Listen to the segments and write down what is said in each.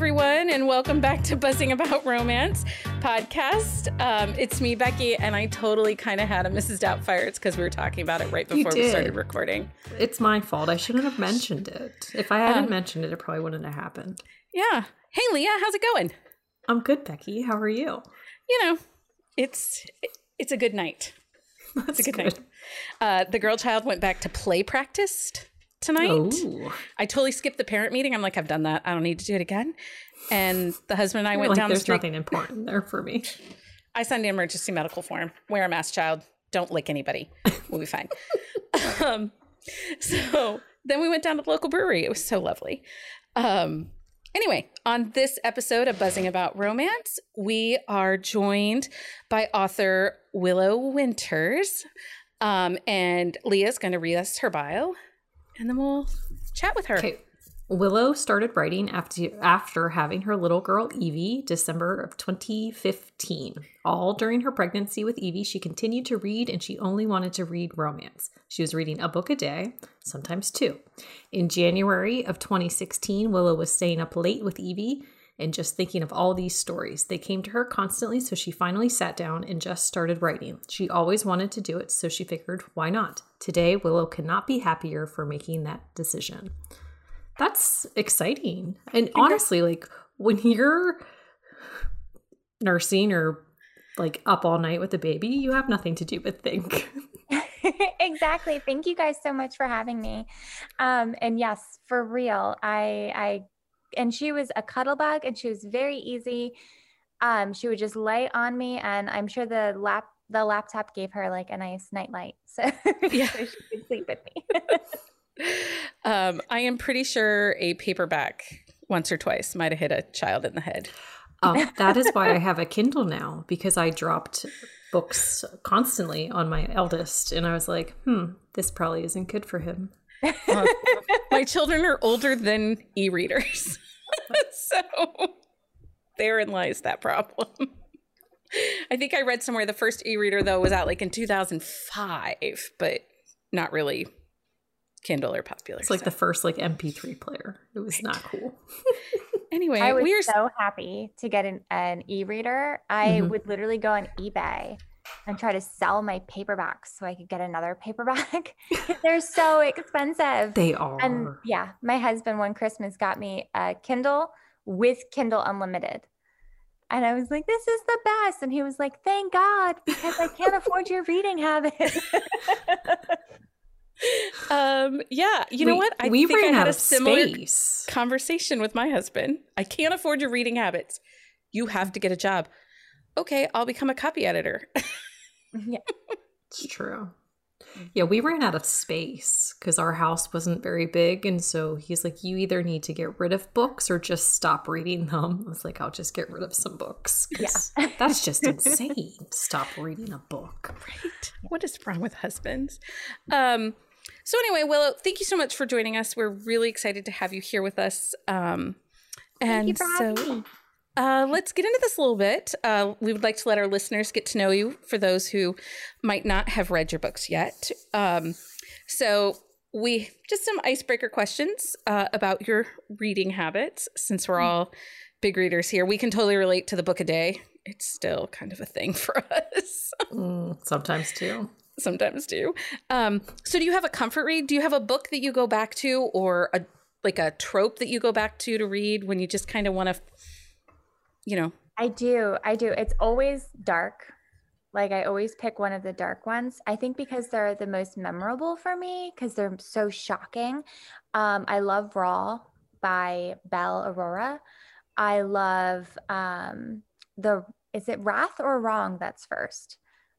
everyone, and welcome back to Buzzing About Romance podcast. Um, it's me, Becky, and I totally kind of had a Mrs. Doubtfire. It's because we were talking about it right before we started recording. It's my fault. I shouldn't have mentioned it. If I hadn't um, mentioned it, it probably wouldn't have happened. Yeah. Hey, Leah, how's it going? I'm good, Becky. How are you? You know, it's it's a good night. That's it's a good, good. night. Uh, the girl child went back to play practice tonight. Ooh. I totally skipped the parent meeting. I'm like, I've done that. I don't need to do it again. And the husband and I You're went like, down There's the street. nothing important there for me. I signed the emergency medical form. Wear a mask, child. Don't lick anybody. We'll be fine. um, so then we went down to the local brewery. It was so lovely. Um, anyway, on this episode of Buzzing About Romance, we are joined by author Willow Winters. Um, and Leah's going to read us her bio and then we'll chat with her. Okay. Willow started writing after after having her little girl Evie, December of 2015. All during her pregnancy with Evie, she continued to read and she only wanted to read romance. She was reading a book a day, sometimes two. In January of 2016, Willow was staying up late with Evie and just thinking of all these stories. They came to her constantly, so she finally sat down and just started writing. She always wanted to do it, so she figured, why not? Today, Willow cannot be happier for making that decision. That's exciting. And honestly, like when you're nursing or like up all night with a baby, you have nothing to do but think. exactly. Thank you guys so much for having me. Um, and yes, for real, I I and she was a cuddle bug and she was very easy. Um, she would just lay on me and I'm sure the lap the laptop gave her like a nice night light. So, yeah. so she could sleep with me. um, I am pretty sure a paperback once or twice might have hit a child in the head. Um, that is why I have a Kindle now because I dropped books constantly on my eldest, and I was like, "Hmm, this probably isn't good for him." Uh, my children are older than e-readers, so therein lies that problem. I think I read somewhere the first e-reader though was out like in 2005, but not really Kindle or popular. It's like so. the first like MP3 player. It was right. not cool. anyway, I was we are so happy to get an, an e-reader. I mm-hmm. would literally go on eBay and try to sell my paperbacks so I could get another paperback. They're so expensive. They are. And yeah, my husband one Christmas got me a Kindle with Kindle Unlimited. And I was like, this is the best. And he was like, thank God, because I can't afford your reading habit. um, yeah, you know what? I we think ran I had a similar space. conversation with my husband. I can't afford your reading habits. You have to get a job. Okay, I'll become a copy editor. yeah. It's true. Yeah, we ran out of space because our house wasn't very big. And so he's like, You either need to get rid of books or just stop reading them. I was like, I'll just get rid of some books. Yeah. that's just insane. Stop reading a book. Right. What is wrong with husbands? Um, so, anyway, Willow, thank you so much for joining us. We're really excited to have you here with us. Um, and so. Uh, let's get into this a little bit. Uh, we would like to let our listeners get to know you for those who might not have read your books yet. Um, so, we just some icebreaker questions uh, about your reading habits since we're all big readers here. We can totally relate to the book a day. It's still kind of a thing for us. mm, sometimes too. Sometimes too. Um, so, do you have a comfort read? Do you have a book that you go back to, or a like a trope that you go back to to read when you just kind of want to you know i do i do it's always dark like i always pick one of the dark ones i think because they're the most memorable for me because they're so shocking um, i love raw by belle aurora i love um, the is it wrath or wrong that's first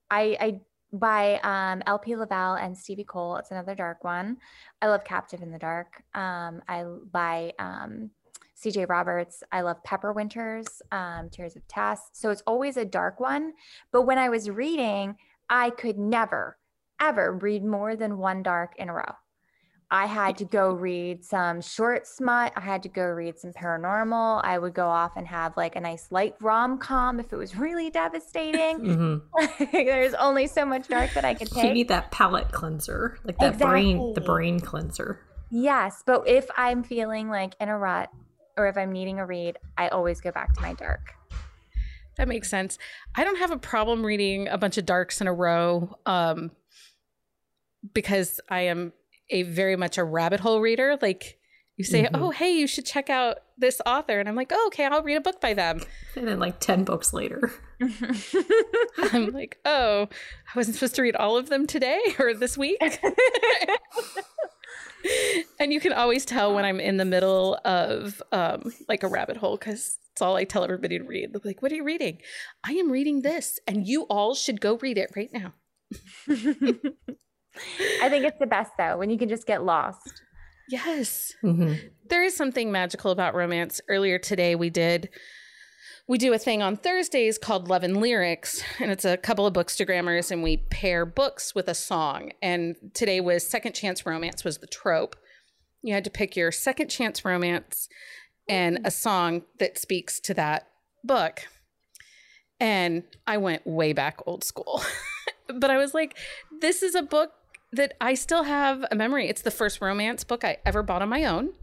i i by um, LP Lovell and Stevie Cole. It's another dark one. I love Captive in the Dark. Um, I by um, CJ Roberts. I love Pepper Winters, um, Tears of Tess. So it's always a dark one. But when I was reading, I could never, ever read more than one dark in a row. I had to go read some short smut. I had to go read some paranormal. I would go off and have like a nice light rom com if it was really devastating. mm-hmm. There's only so much dark that I could take. You need that palate cleanser, like that exactly. brain, the brain cleanser. Yes, but if I'm feeling like in a rut, or if I'm needing a read, I always go back to my dark. That makes sense. I don't have a problem reading a bunch of darks in a row um, because I am a very much a rabbit hole reader. Like you say, mm-hmm. oh, hey, you should check out this author. And I'm like, oh, okay, I'll read a book by them. And then, like, 10 books later, I'm like, oh, I wasn't supposed to read all of them today or this week. and you can always tell when I'm in the middle of um, like a rabbit hole because it's all I tell everybody to read. They're like, what are you reading? I am reading this, and you all should go read it right now. I think it's the best though when you can just get lost. Yes. Mm-hmm. There is something magical about romance. Earlier today, we did we do a thing on Thursdays called Love and Lyrics, and it's a couple of bookstagrammers, and we pair books with a song. And today was Second Chance Romance was the trope. You had to pick your second chance romance and a song that speaks to that book. And I went way back old school. but I was like, this is a book that I still have a memory. It's the first romance book I ever bought on my own.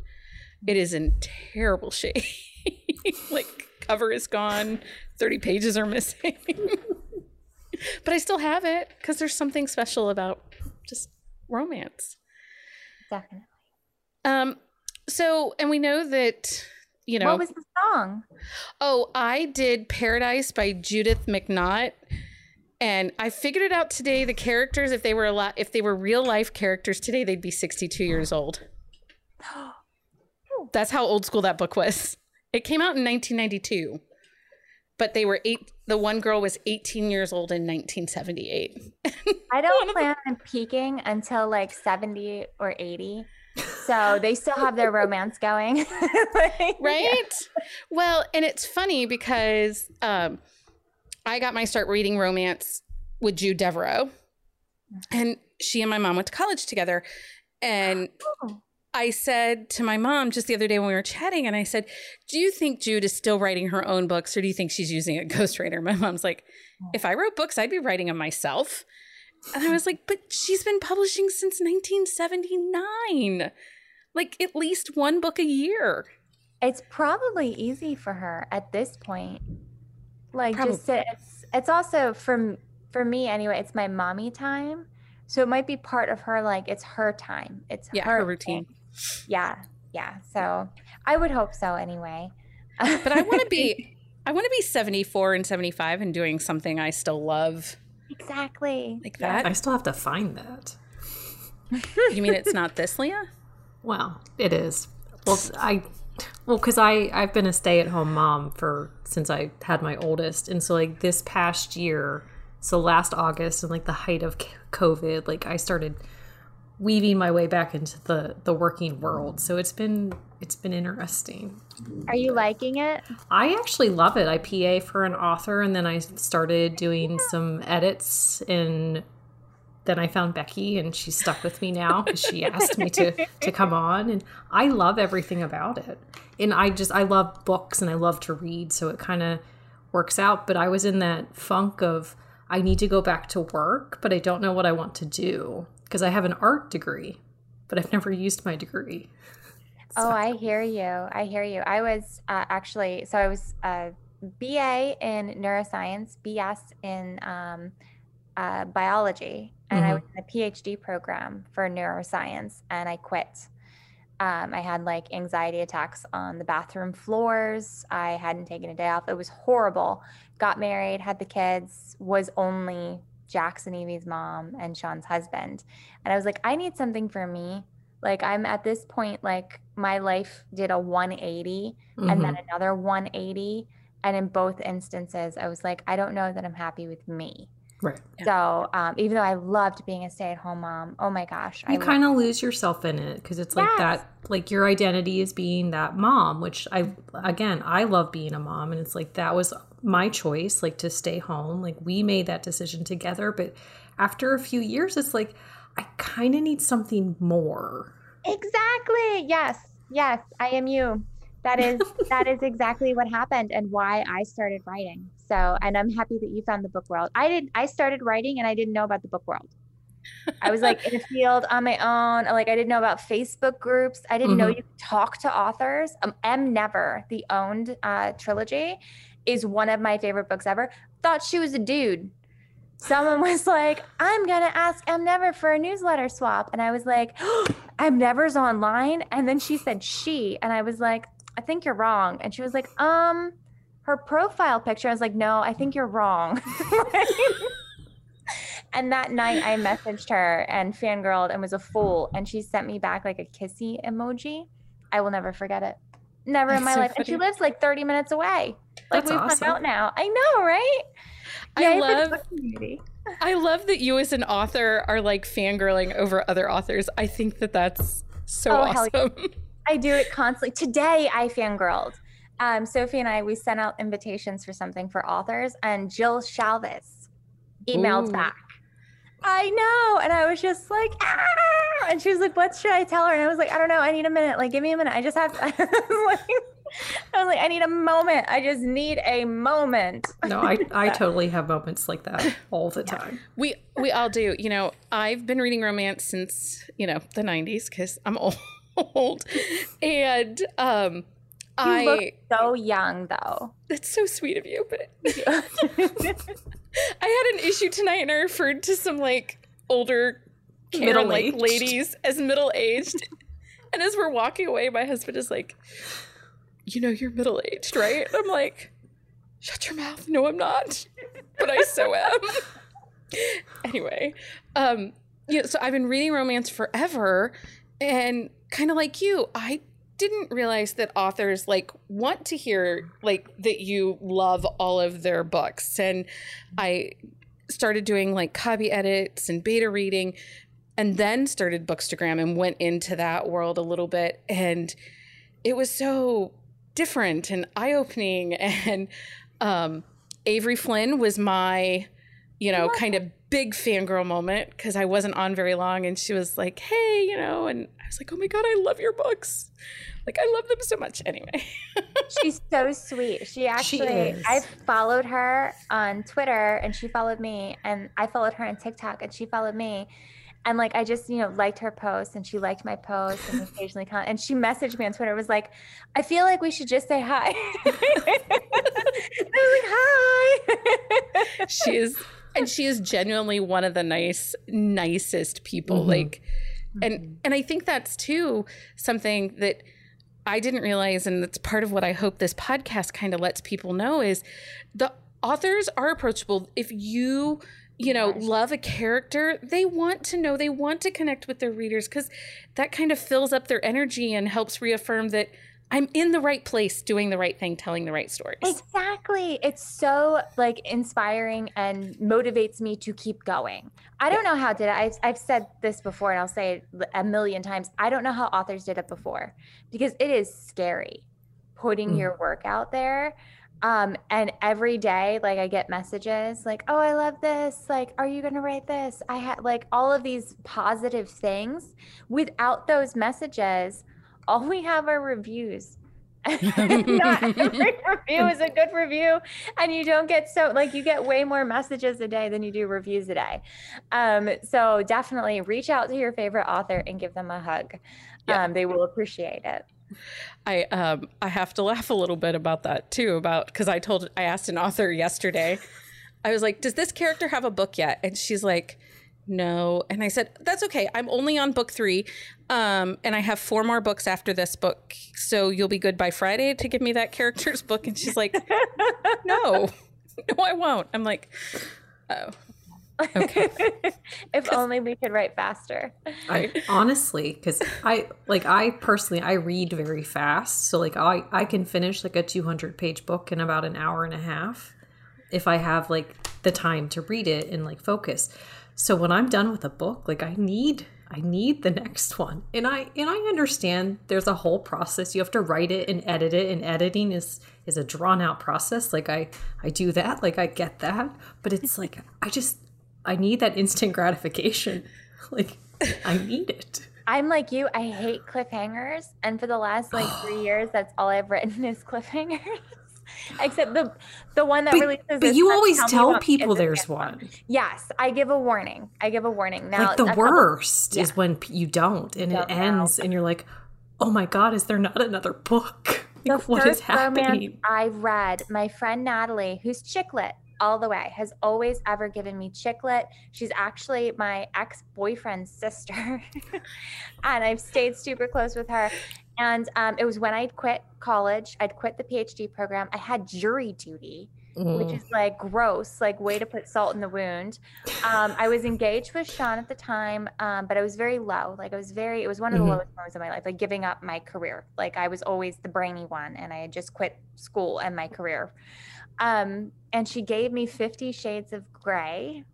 It is in terrible shape. like cover is gone, 30 pages are missing. but I still have it because there's something special about just romance. Definitely. Um, so, and we know that, you know. What was the song? Oh, I did Paradise by Judith McNaught. And I figured it out today. The characters, if they were a lot, if they were real life characters today, they'd be 62 years old. That's how old school that book was. It came out in 1992, but they were eight. The one girl was 18 years old in 1978. I don't plan on peaking until like 70 or 80. So they still have their romance going. like, right? Yeah. Well, and it's funny because um, I got my start reading romance with Jude Deveraux. And she and my mom went to college together. And oh. I said to my mom just the other day when we were chatting, and I said, Do you think Jude is still writing her own books or do you think she's using a ghostwriter? My mom's like, oh. If I wrote books, I'd be writing them myself. And I was like, But she's been publishing since 1979, like at least one book a year. It's probably easy for her at this point. Like, probably. just it's, it's also from, for me anyway, it's my mommy time. So it might be part of her, like, it's her time. It's yeah, her, her routine. Thing yeah yeah so i would hope so anyway. But i want to be i want to be 74 and 75 and doing something i still love. Exactly. Like that? I still have to find that. You mean it's not this leah? Well it is. Well i well because i i've been a stay-at-home mom for since i had my oldest and so like this past year so last august and like the height of covid like i started weaving my way back into the the working world. So it's been it's been interesting. Are you liking it? I actually love it. I PA for an author and then I started doing some edits and then I found Becky and she's stuck with me now because she asked me to to come on and I love everything about it. And I just I love books and I love to read, so it kind of works out, but I was in that funk of I need to go back to work, but I don't know what I want to do because I have an art degree, but I've never used my degree. So. Oh, I hear you. I hear you. I was uh, actually, so I was a BA in neuroscience, BS in um, uh, biology, and mm-hmm. I was in a PhD program for neuroscience, and I quit. Um, I had like anxiety attacks on the bathroom floors. I hadn't taken a day off. It was horrible. Got married, had the kids, was only Jackson Evie's mom and Sean's husband. And I was like, I need something for me. Like I'm at this point, like my life did a 180 mm-hmm. and then mm-hmm. another 180. And in both instances, I was like, I don't know that I'm happy with me. Right. So um, even though I loved being a stay-at-home mom, oh my gosh, you kind of lose yourself in it because it's like yes. that. Like your identity is being that mom, which I again I love being a mom, and it's like that was my choice, like to stay home. Like we made that decision together, but after a few years, it's like I kind of need something more. Exactly. Yes. Yes. I am you. That is that is exactly what happened and why I started writing. So, and I'm happy that you found the book world. I did. I started writing and I didn't know about the book world. I was like in a field on my own. Like I didn't know about Facebook groups. I didn't mm-hmm. know you could talk to authors. Um, M Never, the owned uh, trilogy, is one of my favorite books ever. Thought she was a dude. Someone was like, I'm gonna ask M Never for a newsletter swap. And I was like, oh, M Never's online. And then she said she. And I was like, I think you're wrong. And she was like, um, her profile picture. I was like, no, I think you're wrong. and that night I messaged her and fangirled and was a fool. And she sent me back like a kissy emoji. I will never forget it. Never That's in my so life. Funny. And she lives like 30 minutes away. Like That's we've awesome. out now. I know, right? I love I love that you as an author are like fangirling over other authors. I think that that's so oh, awesome. Yeah. I do it constantly. Today I fangirled. Um, Sophie and I, we sent out invitations for something for authors, and Jill Shalvis emailed Ooh. back. I know. And I was just like, ah! and she was like, what should I tell her? And I was like, I don't know. I need a minute. Like, give me a minute. I just have to. like, I was like, I need a moment. I just need a moment. No, I, I totally have moments like that all the yeah. time. We we all do. You know, I've been reading romance since, you know, the 90s because I'm old. and um you I look so young though. That's so sweet of you, but I had an issue tonight and I referred to some like older Karen like ladies as middle aged. And as we're walking away, my husband is like, you know you're middle aged, right? And I'm like, shut your mouth. No, I'm not. But I so am. anyway, um, yeah, so I've been reading romance forever and kind of like you, I didn't realize that authors like want to hear like that you love all of their books. And I started doing like copy edits and beta reading and then started bookstagram and went into that world a little bit. And it was so different and eye opening. And um, Avery Flynn was my, you know, kind of big fangirl moment because I wasn't on very long. And she was like, hey, you know, and I was like, oh my God, I love your books. Like, I love them so much. Anyway, she's so sweet. She actually, she I followed her on Twitter and she followed me, and I followed her on TikTok and she followed me and like I just you know liked her post and she liked my post and occasionally con- and she messaged me on Twitter was like I feel like we should just say hi. I was like hi. she is and she is genuinely one of the nice nicest people mm-hmm. like and mm-hmm. and I think that's too something that I didn't realize and that's part of what I hope this podcast kind of lets people know is the authors are approachable if you you know, love a character, they want to know, they want to connect with their readers because that kind of fills up their energy and helps reaffirm that I'm in the right place, doing the right thing, telling the right stories. Exactly. It's so like inspiring and motivates me to keep going. I don't know how did it. I've, I've said this before and I'll say it a million times. I don't know how authors did it before because it is scary putting mm. your work out there um, and every day, like I get messages like, oh, I love this. Like, are you going to write this? I had like all of these positive things. Without those messages, all we have are reviews. Not every review is a good review. And you don't get so, like, you get way more messages a day than you do reviews a day. Um, so definitely reach out to your favorite author and give them a hug. Yeah. Um, they will appreciate it. I um I have to laugh a little bit about that too about because I told I asked an author yesterday. I was like, "Does this character have a book yet?" And she's like, "No." And I said, "That's okay. I'm only on book 3. Um and I have four more books after this book. So you'll be good by Friday to give me that character's book." And she's like, "No. No, I won't." I'm like, "Oh." Okay. if only we could write faster. I honestly, because I like I personally I read very fast, so like I I can finish like a 200 page book in about an hour and a half if I have like the time to read it and like focus. So when I'm done with a book, like I need I need the next one. And I and I understand there's a whole process. You have to write it and edit it and editing is is a drawn out process. Like I I do that, like I get that, but it's like I just I need that instant gratification. like I need it. I'm like you. I hate cliffhangers, and for the last like three years, that's all I've written is cliffhangers. Except the the one that but, releases. But you always tell, tell people there's one. Yes, I give a warning. I give a warning. Now, like the worst couple, is yeah. when you don't, and don't it ends, know. and you're like, "Oh my god, is there not another book? Like, the what is happening?" I read. My friend Natalie, who's chick lit all the way, has always ever given me chick lit. She's actually my ex boyfriend's sister, and I've stayed super close with her. And um, it was when I'd quit college, I'd quit the PhD program. I had jury duty, mm. which is like gross, like way to put salt in the wound. Um, I was engaged with Sean at the time, um, but I was very low. Like I was very, it was one of the mm-hmm. lowest moments of my life, like giving up my career. Like I was always the brainy one, and I had just quit school and my career. Um, and she gave me Fifty Shades of Grey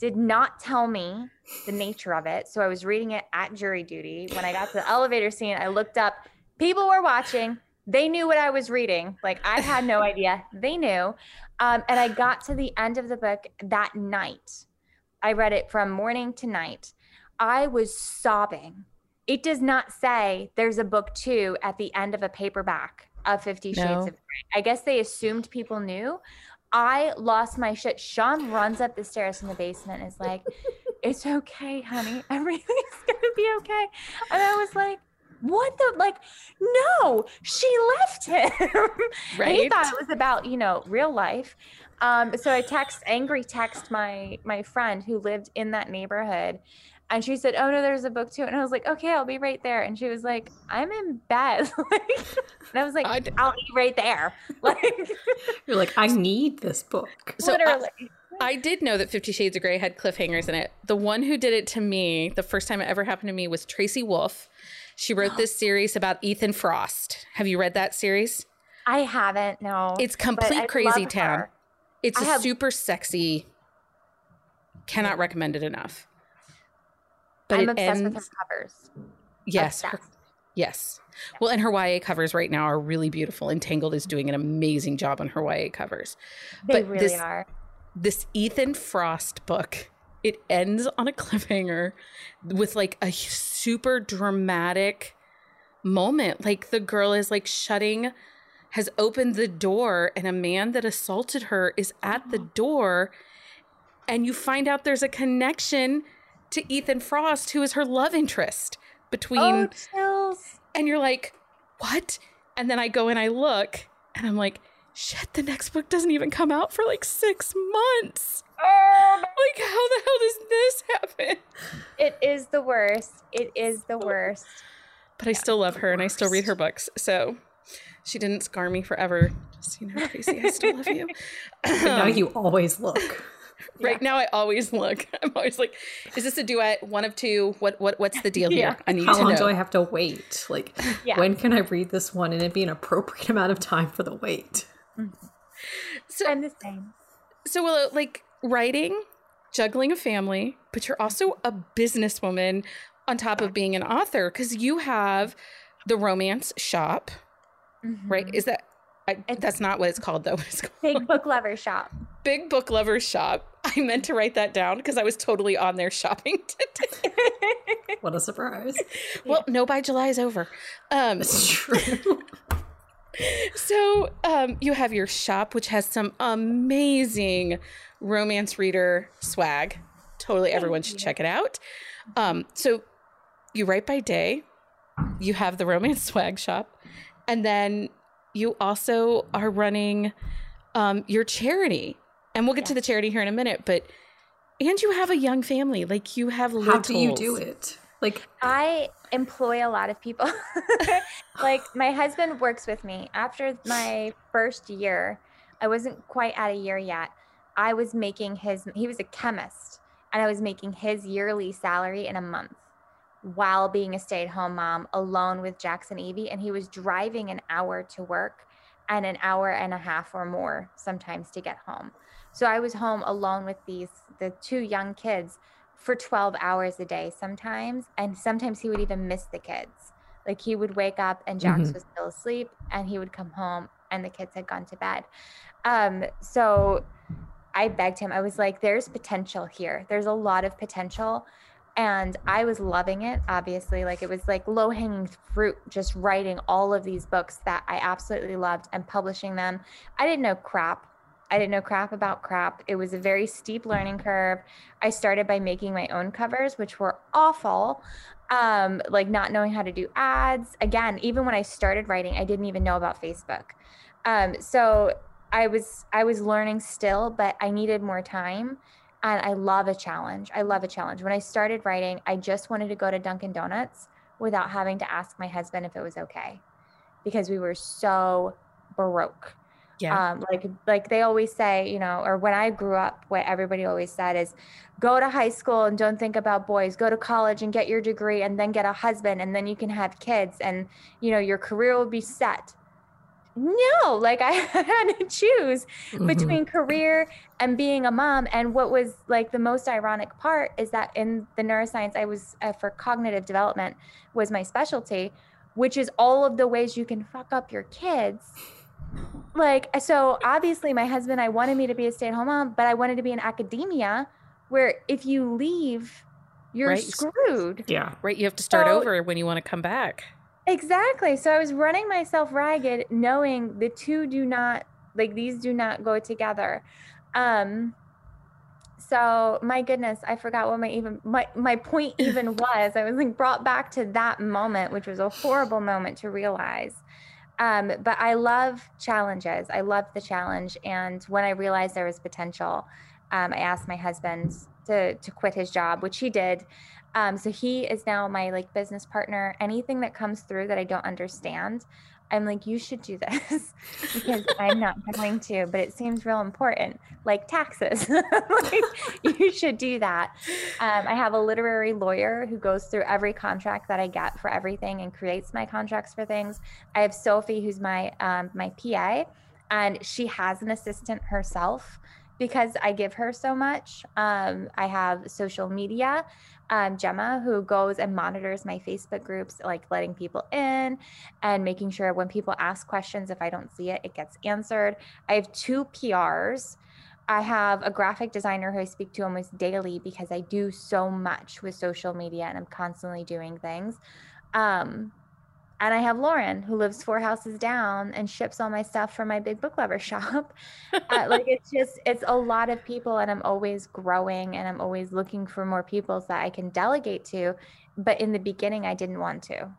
did not tell me the nature of it. So I was reading it at jury duty. When I got to the elevator scene, I looked up. People were watching. They knew what I was reading. Like I had no idea. They knew. Um, and I got to the end of the book that night. I read it from morning to night. I was sobbing. It does not say there's a book two at the end of a paperback of Fifty Shades no. of Grey. I guess they assumed people knew. I lost my shit. Sean runs up the stairs in the basement and is like, It's okay, honey. Everything's gonna be okay. And I was like, what the like no she left him right he thought it was about you know real life um so i text angry text my my friend who lived in that neighborhood and she said, "Oh no, there's a book too." And I was like, "Okay, I'll be right there." And she was like, "I'm in bed." and I was like, "I'll be right there." Like you're like, "I need this book." So Literally. I, I did know that Fifty Shades of Grey had cliffhangers in it. The one who did it to me, the first time it ever happened to me, was Tracy Wolff. She wrote this series about Ethan Frost. Have you read that series? I haven't. No. It's complete crazy town. Her. It's I a have... super sexy. Cannot recommend it enough. But I'm obsessed ends, with her covers. Yes. Her, yes. Yeah. Well, and her YA covers right now are really beautiful. Entangled is doing an amazing job on her YA covers. They but really this, are. This Ethan Frost book, it ends on a cliffhanger with like a super dramatic moment. Like the girl is like shutting has opened the door and a man that assaulted her is at the uh-huh. door and you find out there's a connection to Ethan Frost, who is her love interest between. Oh, and you're like, what? And then I go and I look and I'm like, shit, the next book doesn't even come out for like six months. Oh, like, how the hell does this happen? It is the worst. It is the worst. But I still love her and I still read her books. So she didn't scar me forever. Just, you know, Tracy, I still love you. now um, you always look. Right yeah. now I always look. I'm always like, is this a duet? One of two? What what what's the deal here? I need How to long know. do I have to wait? Like yeah. when can I read this one and it be an appropriate amount of time for the wait? Mm-hmm. So I'm the same. So Willow, like writing, juggling a family, but you're also a businesswoman on top of being an author because you have the romance shop. Mm-hmm. Right? Is that I, that's not what it's called though. It's called Big Book Lover Shop. Big Book Lover Shop. I meant to write that down because I was totally on there shopping today. what a surprise! Well, yeah. no, by July is over. Um, that's true. so um, you have your shop, which has some amazing romance reader swag. Totally, everyone should check it out. Um, so you write by day. You have the romance swag shop, and then you also are running um, your charity. And we'll get to the charity here in a minute, but and you have a young family. Like you have How do you do it? Like I employ a lot of people. like my husband works with me. After my first year, I wasn't quite at a year yet. I was making his he was a chemist and I was making his yearly salary in a month while being a stay at home mom alone with Jackson Evie. And he was driving an hour to work and an hour and a half or more sometimes to get home. So I was home alone with these, the two young kids for 12 hours a day sometimes. And sometimes he would even miss the kids. Like he would wake up and Jax mm-hmm. was still asleep and he would come home and the kids had gone to bed. Um, so I begged him, I was like, there's potential here. There's a lot of potential And I was loving it, obviously. Like it was like low hanging fruit, just writing all of these books that I absolutely loved and publishing them. I didn't know crap. I didn't know crap about crap. It was a very steep learning curve. I started by making my own covers, which were awful. Um, like not knowing how to do ads. Again, even when I started writing, I didn't even know about Facebook. Um, so I was I was learning still, but I needed more time. And I love a challenge. I love a challenge. When I started writing, I just wanted to go to Dunkin' Donuts without having to ask my husband if it was okay because we were so broke. Yeah. Um, like like they always say, you know, or when I grew up, what everybody always said is go to high school and don't think about boys, go to college and get your degree and then get a husband and then you can have kids and you know your career will be set no like i had to choose mm-hmm. between career and being a mom and what was like the most ironic part is that in the neuroscience i was uh, for cognitive development was my specialty which is all of the ways you can fuck up your kids like so obviously my husband i wanted me to be a stay-at-home mom but i wanted to be in academia where if you leave you're right. screwed yeah right you have to start so, over when you want to come back Exactly. So I was running myself ragged knowing the two do not like these do not go together. Um so my goodness, I forgot what my even my my point even was. I was like brought back to that moment, which was a horrible moment to realize. Um, but I love challenges. I love the challenge. And when I realized there was potential, um, I asked my husband to to quit his job, which he did. Um, so he is now my like business partner. Anything that comes through that I don't understand, I'm like, you should do this because I'm not going to, but it seems real important, like taxes. like, you should do that. Um, I have a literary lawyer who goes through every contract that I get for everything and creates my contracts for things. I have Sophie, who's my um, my PA, and she has an assistant herself because I give her so much. Um, I have social media um, Gemma, who goes and monitors my Facebook groups, like letting people in and making sure when people ask questions, if I don't see it, it gets answered. I have two PRs. I have a graphic designer who I speak to almost daily because I do so much with social media and I'm constantly doing things. Um, and I have Lauren who lives four houses down and ships all my stuff from my big book lover shop. uh, like it's just, it's a lot of people, and I'm always growing and I'm always looking for more people that I can delegate to. But in the beginning, I didn't want to.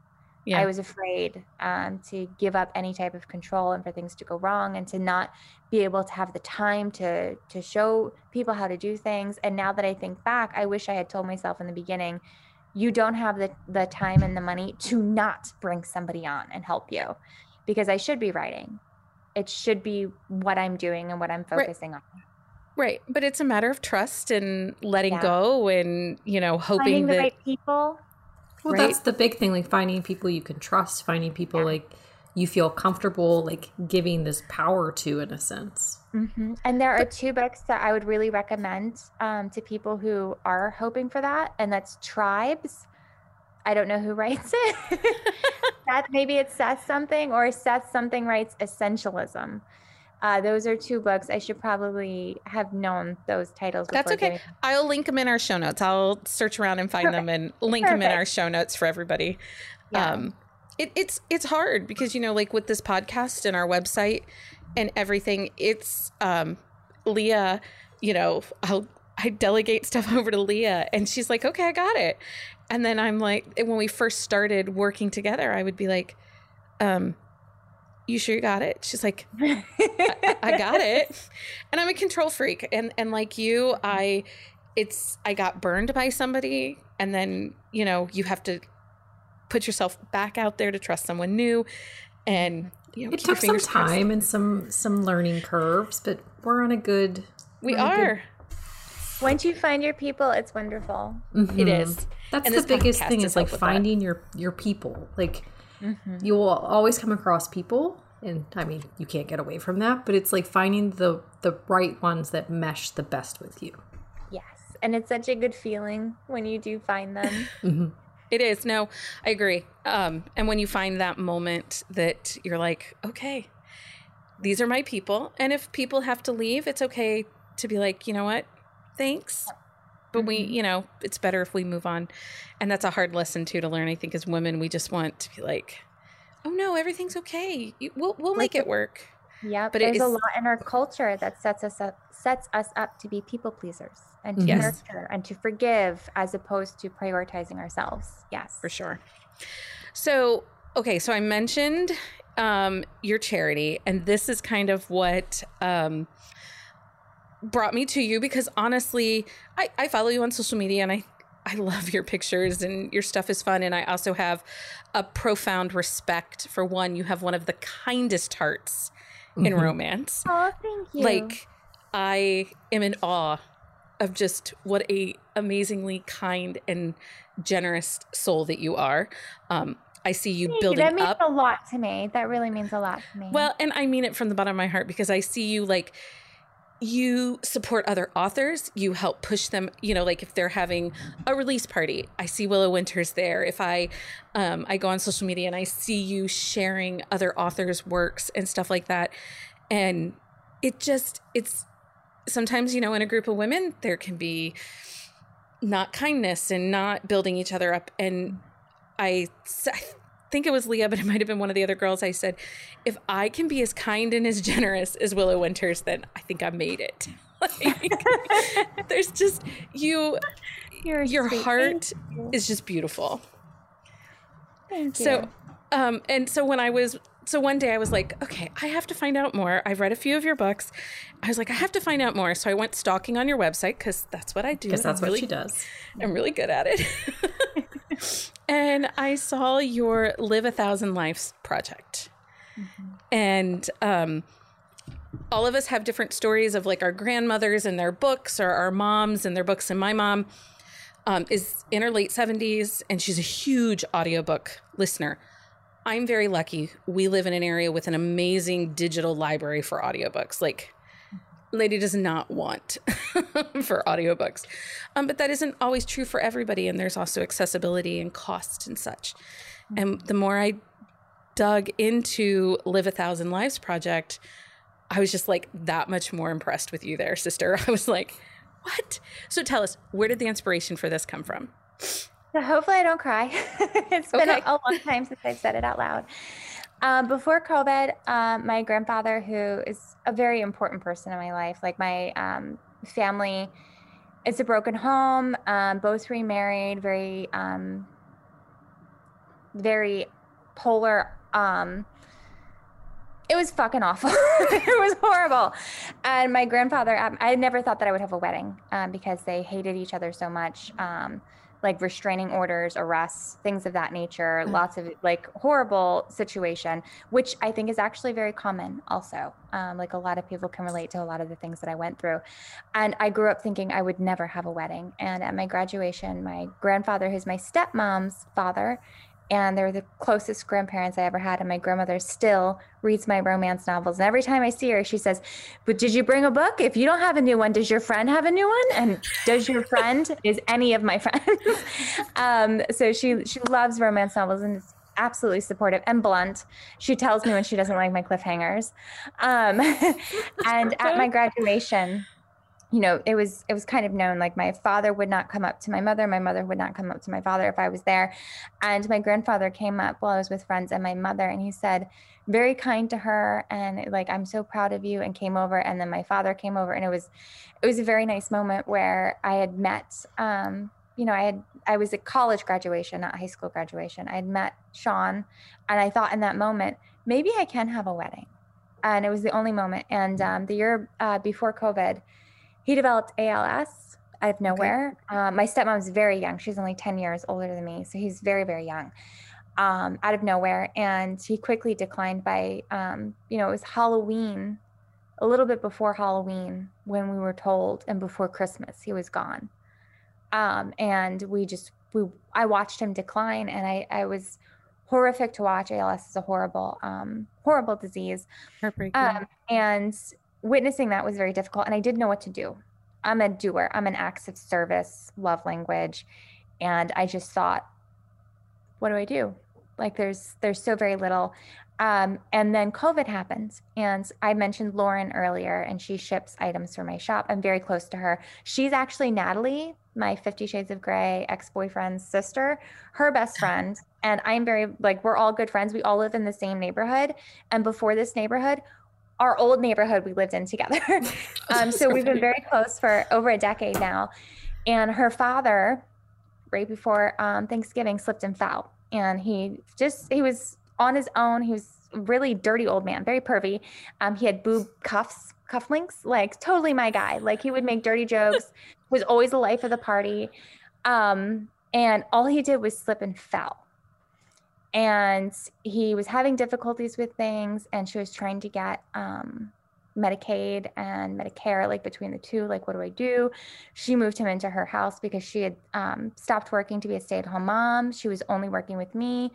Yeah. I was afraid um, to give up any type of control and for things to go wrong and to not be able to have the time to to show people how to do things. And now that I think back, I wish I had told myself in the beginning, you don't have the, the time and the money to not bring somebody on and help you because I should be writing. It should be what I'm doing and what I'm focusing right. on. Right. But it's a matter of trust and letting yeah. go and, you know, hoping finding that right people. Well, right? that's the big thing, like finding people you can trust, finding people yeah. like you feel comfortable like giving this power to in a sense. Mm-hmm. And there are two books that I would really recommend um, to people who are hoping for that, and that's Tribes. I don't know who writes it. that maybe it says something, or Seth something writes Essentialism. Uh, those are two books. I should probably have known those titles. That's okay. I'll link them in our show notes. I'll search around and find Perfect. them and link Perfect. them in our show notes for everybody. Yeah. Um, it, it's it's hard because you know like with this podcast and our website and everything it's um leah you know i'll i delegate stuff over to leah and she's like okay i got it. And then i'm like when we first started working together i would be like um you sure you got it? She's like I, I got it. And i'm a control freak and and like you i it's i got burned by somebody and then you know you have to put yourself back out there to trust someone new and you know, it took some time crossed. and some some learning curves but we're on a good we are good... once you find your people it's wonderful mm-hmm. it is that's and the biggest thing is like finding that. your your people like mm-hmm. you will always come across people and i mean you can't get away from that but it's like finding the the right ones that mesh the best with you yes and it's such a good feeling when you do find them mm-hmm. It is. No, I agree. Um, and when you find that moment that you're like, okay, these are my people. And if people have to leave, it's okay to be like, you know what? Thanks. but mm-hmm. we, you know, it's better if we move on. And that's a hard lesson too to learn. I think as women, we just want to be like, oh no, everything's okay. We'll we'll make it work. Yeah, but there's a lot in our culture that sets us up sets us up to be people pleasers and to yes. nurture and to forgive as opposed to prioritizing ourselves. Yes, for sure. So okay, so I mentioned um, your charity, and this is kind of what um, brought me to you because honestly, I, I follow you on social media and I I love your pictures and your stuff is fun. And I also have a profound respect for one, you have one of the kindest hearts mm-hmm. in romance. Oh, thank you. Like, I am in awe of just what a amazingly kind and generous soul that you are. Um, I see you Thank building you. That means up. a lot to me. That really means a lot to me. Well, and I mean it from the bottom of my heart because I see you like you support other authors you help push them you know like if they're having a release party i see willow winters there if i um, i go on social media and i see you sharing other authors works and stuff like that and it just it's sometimes you know in a group of women there can be not kindness and not building each other up and i, I think it was Leah, but it might have been one of the other girls. I said, if I can be as kind and as generous as Willow Winters, then I think I made it. Like, there's just you, You're your sweet. heart you. is just beautiful. Thank you. So, um, and so when I was, so one day I was like, okay, I have to find out more. I've read a few of your books. I was like, I have to find out more. So I went stalking on your website because that's what I do. Because that's I'm what really, she does. I'm really good at it. and I saw your Live a Thousand Lives project. Mm-hmm. And um, all of us have different stories of like our grandmothers and their books or our moms and their books. And my mom um, is in her late 70s and she's a huge audiobook listener. I'm very lucky. We live in an area with an amazing digital library for audiobooks. Like, lady does not want for audiobooks. Um, but that isn't always true for everybody. And there's also accessibility and cost and such. And the more I dug into Live a Thousand Lives project, I was just like that much more impressed with you there, sister. I was like, what? So tell us, where did the inspiration for this come from? So hopefully I don't cry. it's been a, a long time since I've said it out loud. Um, before COVID, um, my grandfather, who is a very important person in my life, like my um, family, it's a broken home, um, both remarried, very, um, very polar. Um, it was fucking awful. it was horrible. And my grandfather, I never thought that I would have a wedding because they hated each other so much like restraining orders, arrests, things of that nature, mm. lots of like horrible situation, which I think is actually very common also. Um, like a lot of people can relate to a lot of the things that I went through. And I grew up thinking I would never have a wedding. And at my graduation, my grandfather, who's my stepmom's father, and they're the closest grandparents I ever had. And my grandmother still reads my romance novels. And every time I see her, she says, But did you bring a book? If you don't have a new one, does your friend have a new one? And does your friend, is any of my friends? um, so she she loves romance novels and is absolutely supportive and blunt. She tells me when she doesn't like my cliffhangers. Um, and at my graduation, you know it was it was kind of known like my father would not come up to my mother my mother would not come up to my father if i was there. And my grandfather came up while i was with friends and my mother and he said very kind to her and like i'm so proud of you and came over and then my father came over and it was it was a very nice moment where i had met um you know i had i was at college graduation not high school graduation. I had met sean and i thought in that moment maybe i can have a wedding. And it was the only moment. And um, the year uh, before covid he developed ALS out of nowhere. Okay. Um, my stepmom's very young. She's only 10 years older than me. So he's very, very young um, out of nowhere. And he quickly declined by, um, you know, it was Halloween, a little bit before Halloween when we were told, and before Christmas, he was gone. Um, and we just, we, I watched him decline and I, I was horrific to watch. ALS is a horrible, um, horrible disease. Heartbreaking. Um, and witnessing that was very difficult and I didn't know what to do. I'm a doer. I'm an acts of service, love language. And I just thought, what do I do? Like there's there's so very little. Um, and then COVID happens And I mentioned Lauren earlier, and she ships items for my shop. I'm very close to her. She's actually Natalie, my Fifty Shades of Grey ex boyfriend's sister, her best friend. And I'm very, like, we're all good friends. We all live in the same neighborhood. And before this neighborhood, our old neighborhood we lived in together. um, so we've been very close for over a decade now. And her father, right before um, Thanksgiving, slipped and fell. And he just, he was on his own. He was really dirty old man, very pervy. Um, he had boob cuffs, cufflinks, like totally my guy. Like he would make dirty jokes, was always the life of the party. Um, and all he did was slip and fell. And he was having difficulties with things, and she was trying to get um, Medicaid and Medicare, like between the two, like, what do I do? She moved him into her house because she had um, stopped working to be a stay at home mom. She was only working with me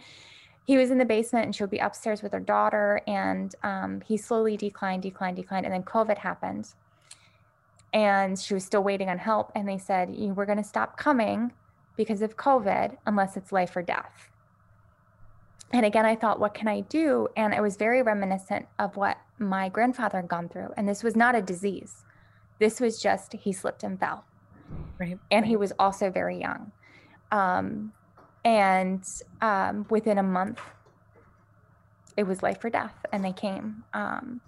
he was in the basement and she would be upstairs with her daughter and um, he slowly declined declined declined and then covid happened and she was still waiting on help and they said we're going to stop coming because of covid unless it's life or death and again i thought what can i do? And it was very reminiscent of what my grandfather had gone through. And this was not a disease. This was just he slipped and fell. Right. And he was also very young. Um, and um, within a month it was life or death and they came. Um,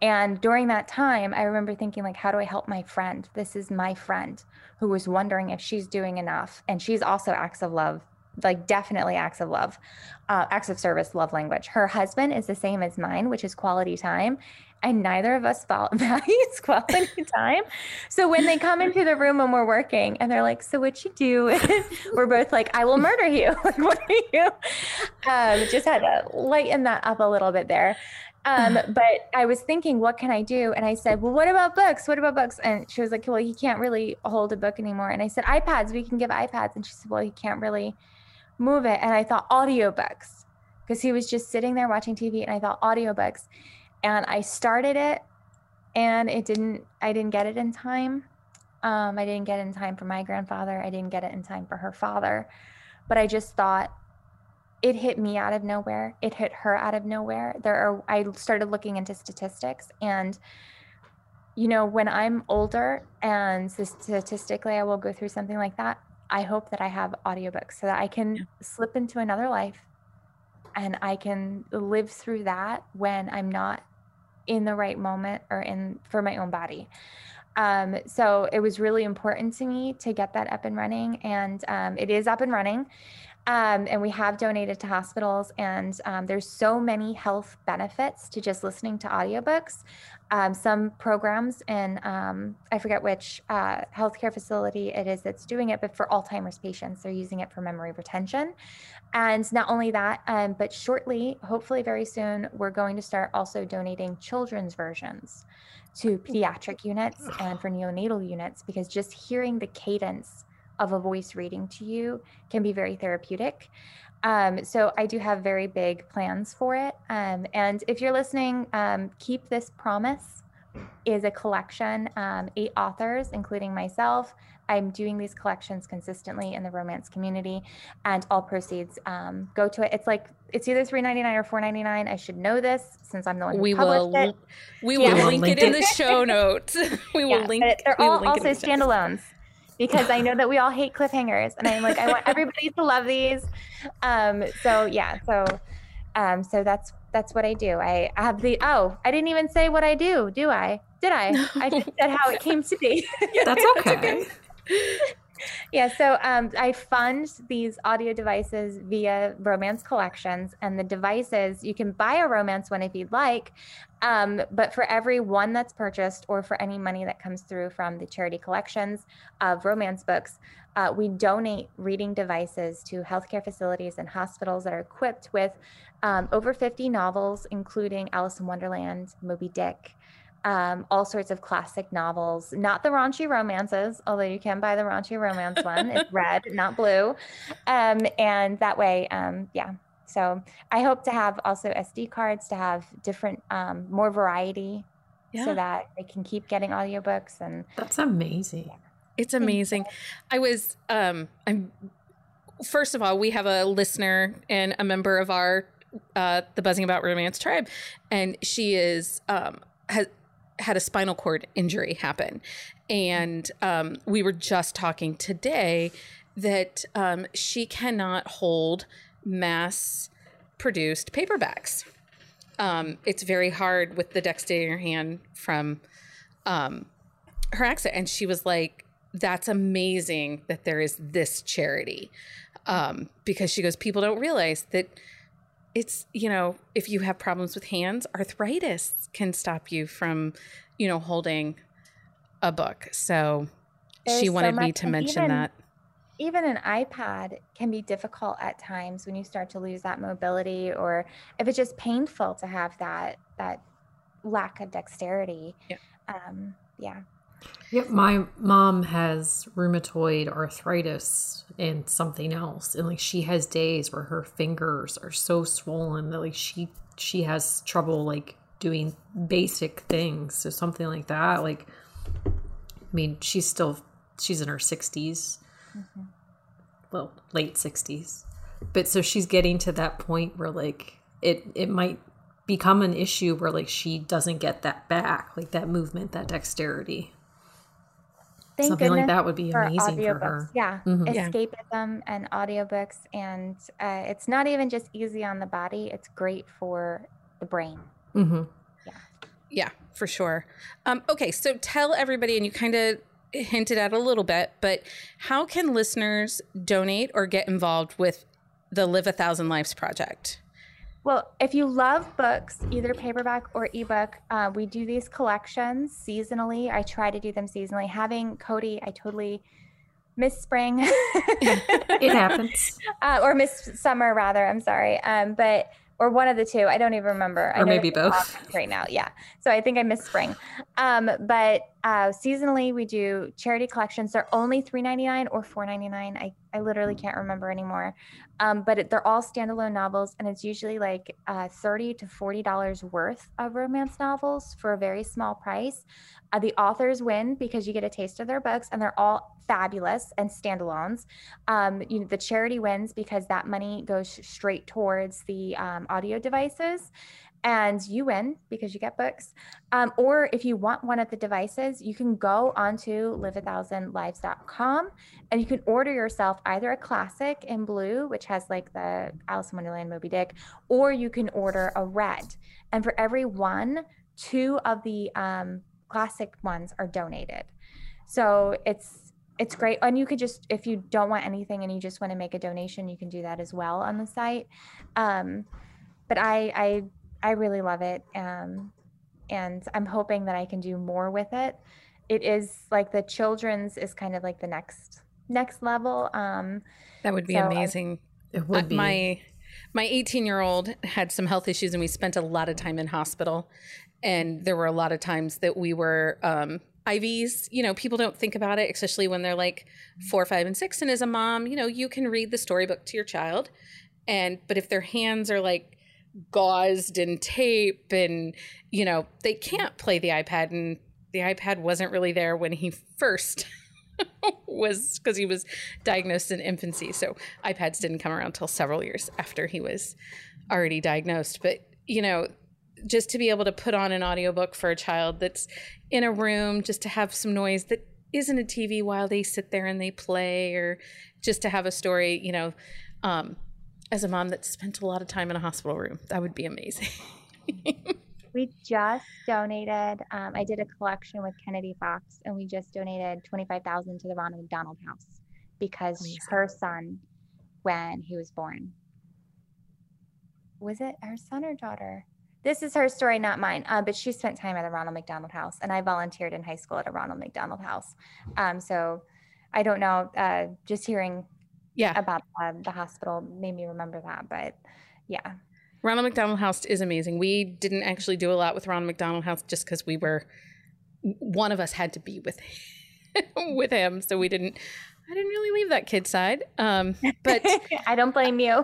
and during that time i remember thinking like how do i help my friend? This is my friend who was wondering if she's doing enough and she's also acts of love like definitely acts of love uh, acts of service love language her husband is the same as mine which is quality time and neither of us values quality time. So when they come into the room when we're working and they're like, "So what you do?" we're both like, "I will murder you." like, what are you? Um, just had to lighten that up a little bit there. Um, but I was thinking, what can I do? And I said, well, what about books? What about books? And she was like, well, he can't really hold a book anymore. And I said, iPads, we can give iPads. And she said, well, he can't really move it. And I thought audiobooks because he was just sitting there watching TV. And I thought audiobooks and I started it and it didn't I didn't get it in time. Um, I didn't get it in time for my grandfather. I didn't get it in time for her father. But I just thought it hit me out of nowhere. It hit her out of nowhere. There are I started looking into statistics and you know, when I'm older and statistically I will go through something like that, I hope that I have audiobooks so that I can yeah. slip into another life and I can live through that when I'm not in the right moment or in for my own body. Um, so it was really important to me to get that up and running, and um, it is up and running. Um, and we have donated to hospitals, and um, there's so many health benefits to just listening to audiobooks. Um, some programs, and um, I forget which uh, healthcare facility it is that's doing it, but for Alzheimer's patients, they're using it for memory retention. And not only that, um, but shortly, hopefully very soon, we're going to start also donating children's versions to pediatric units and for neonatal units because just hearing the cadence of a voice reading to you can be very therapeutic. Um, so I do have very big plans for it. Um, and if you're listening, um, keep this promise is a collection, um, eight authors, including myself, I'm doing these collections consistently in the romance community, and all proceeds um, go to it. It's like it's either three ninety nine or four ninety nine. I should know this since I'm the one who we published will, it. We will yeah. link, it in the show notes. we will yeah, link. It. They're all also standalones because I know that we all hate cliffhangers, and I'm like I want everybody to love these. Um, so yeah, so um, so that's that's what I do. I have the oh, I didn't even say what I do, do I? Did I? I just said how it came to be. yeah, that's okay yeah, so um, I fund these audio devices via romance collections, and the devices you can buy a romance one if you'd like, um, but for every one that's purchased or for any money that comes through from the charity collections of romance books, uh, we donate reading devices to healthcare facilities and hospitals that are equipped with um, over 50 novels, including Alice in Wonderland, Moby Dick um, all sorts of classic novels, not the raunchy romances, although you can buy the raunchy romance one. It's red, not blue. Um, and that way, um, yeah. So I hope to have also SD cards to have different, um, more variety yeah. so that they can keep getting audiobooks. And that's amazing. Yeah. It's amazing. I was, um, I'm, first of all, we have a listener and a member of our uh, the Buzzing About Romance tribe, and she is um, has had a spinal cord injury happen, and um, we were just talking today that um, she cannot hold mass produced paperbacks. Um, it's very hard with the dexterity in her hand from um, her accident. And she was like, that's amazing that there is this charity. Um, because she goes, people don't realize that it's, you know, if you have problems with hands, arthritis can stop you from, you know, holding a book. So There's she wanted so me to mention even- that. even an iPad can be difficult at times when you start to lose that mobility or if it's just painful to have that that lack of dexterity. Yeah. Um, yeah. Yep, my mom has rheumatoid arthritis and something else, and like she has days where her fingers are so swollen that like she she has trouble like doing basic things. So something like that, like I mean, she's still she's in her 60s mm-hmm. well, late sixties, but so she's getting to that point where like it it might become an issue where like she doesn't get that back, like that movement, that dexterity. Thank Something like goodness that would be for amazing for audiobooks. her. Yeah. Mhm. Yeah. Escapism and audiobooks. And uh, it's not even just easy on the body, it's great for the brain. Mm-hmm. Yeah. Yeah, for sure. Um, okay, so tell everybody, and you kind of hinted at a little bit, but how can listeners donate or get involved with the Live a Thousand Lives project? Well, if you love books, either paperback or ebook, uh, we do these collections seasonally. I try to do them seasonally. Having Cody, I totally miss spring It happens. uh, or miss summer, rather. I'm sorry, um, but or one of the two. I don't even remember. I Or maybe both. Right now. Yeah, so I think I miss spring. Um, but uh, seasonally, we do charity collections. They're only $3.99 or $4.99. I I literally can't remember anymore. Um, but it, they're all standalone novels, and it's usually like uh, thirty to forty dollars worth of romance novels for a very small price. Uh, the authors win because you get a taste of their books, and they're all fabulous and standalones. Um, you know, the charity wins because that money goes straight towards the um, audio devices. And you win because you get books. Um, or if you want one of the devices, you can go onto live1000lives.com and you can order yourself either a classic in blue, which has like the Alice in Wonderland Moby Dick, or you can order a red. And for every one, two of the um, classic ones are donated. So it's it's great. And you could just if you don't want anything and you just want to make a donation, you can do that as well on the site. Um, but I I I really love it. Um, and I'm hoping that I can do more with it. It is like the children's is kind of like the next next level. Um, That would be So I- amazing. It Uh, would be. my my 18 year old had some health issues, and we spent a lot of time in hospital. And there were a lot of times that we were um, IVs. You know, people don't think about it, especially when they're like four, five, and six. And as a mom, you know, you can read the storybook to your child, and but if their hands are like gauzed and tape, and you know, they can't play the iPad, and the iPad wasn't really there when he first was because he was diagnosed in infancy. So iPads didn't come around till several years after he was already diagnosed. But, you know, just to be able to put on an audiobook for a child that's in a room, just to have some noise that isn't a TV while they sit there and they play, or just to have a story, you know, um, as a mom that spent a lot of time in a hospital room, that would be amazing. we just donated. Um, I did a collection with Kennedy Fox, and we just donated twenty five thousand to the Ronald McDonald House because Amazing. her son, when he was born, was it her son or daughter? This is her story, not mine. Uh, but she spent time at a Ronald McDonald House, and I volunteered in high school at a Ronald McDonald House. Um, so I don't know. Uh, just hearing yeah. about uh, the hospital made me remember that. But yeah, Ronald McDonald House is amazing. We didn't actually do a lot with Ronald McDonald House just because we were one of us had to be with with him, so we didn't. I didn't really leave that kid side. Um, but I don't blame you.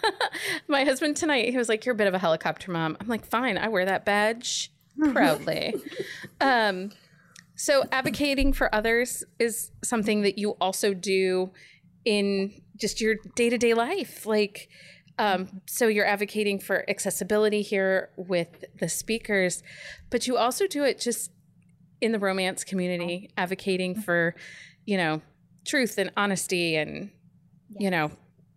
my husband tonight, he was like, "You're a bit of a helicopter mom." I'm like, "Fine, I wear that badge proudly." um, so advocating for others is something that you also do in just your day to day life. Like, Um, so you're advocating for accessibility here with the speakers, but you also do it just in the romance community, advocating mm-hmm. for, you know, truth and honesty and, you know,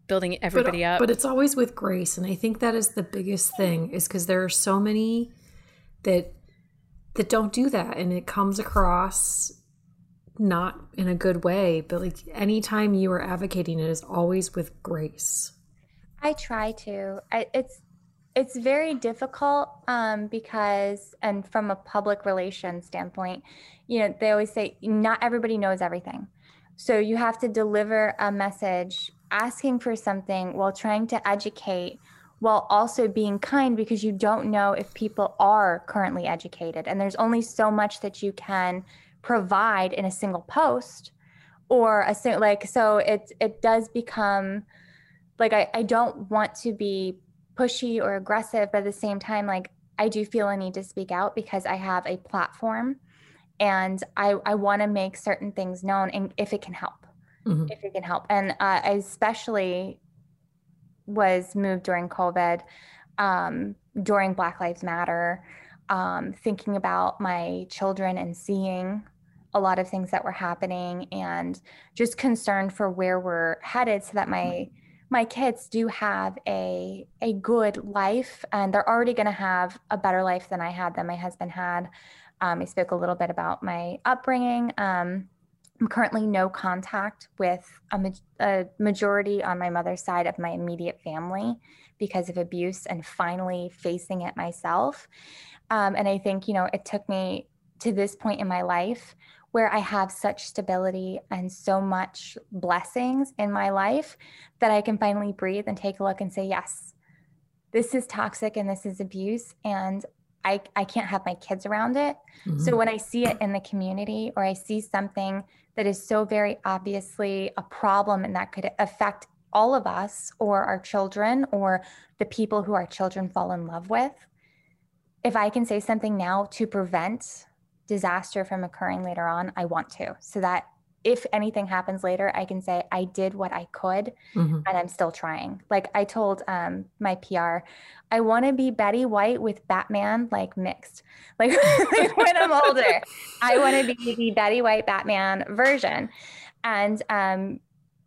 building everybody but, up. But it's always with grace. And I think that is the biggest thing is because there are so many that that don't do that and it comes across not in a good way but like anytime you are advocating it is always with grace. I try to. I, it's it's very difficult um, because and from a public relations standpoint you know they always say not everybody knows everything. So you have to deliver a message asking for something while trying to educate while also being kind because you don't know if people are currently educated and there's only so much that you can provide in a single post or a single like so it it does become like I, I don't want to be pushy or aggressive but at the same time like i do feel a need to speak out because i have a platform and i i want to make certain things known and if it can help mm-hmm. if it can help and uh, i especially was moved during covid um, during black lives matter um, thinking about my children and seeing a lot of things that were happening and just concerned for where we're headed so that my my kids do have a a good life and they're already going to have a better life than I had than my husband had. Um, I spoke a little bit about my upbringing. Um, I'm currently no contact with a, ma- a, majority on my mother's side of my immediate family because of abuse and finally facing it myself. Um, and I think, you know, it took me to this point in my life where I have such stability and so much blessings in my life that I can finally breathe and take a look and say, yes, this is toxic and this is abuse. And I, I can't have my kids around it. Mm-hmm. So when I see it in the community or I see something that is so very obviously a problem and that could affect all of us or our children or the people who our children fall in love with, if I can say something now to prevent disaster from occurring later on, I want to. So that if anything happens later, I can say I did what I could mm-hmm. and I'm still trying. Like I told um, my PR, I want to be Betty White with Batman, like mixed. Like when I'm older, I want to be the Betty White Batman version. And, um,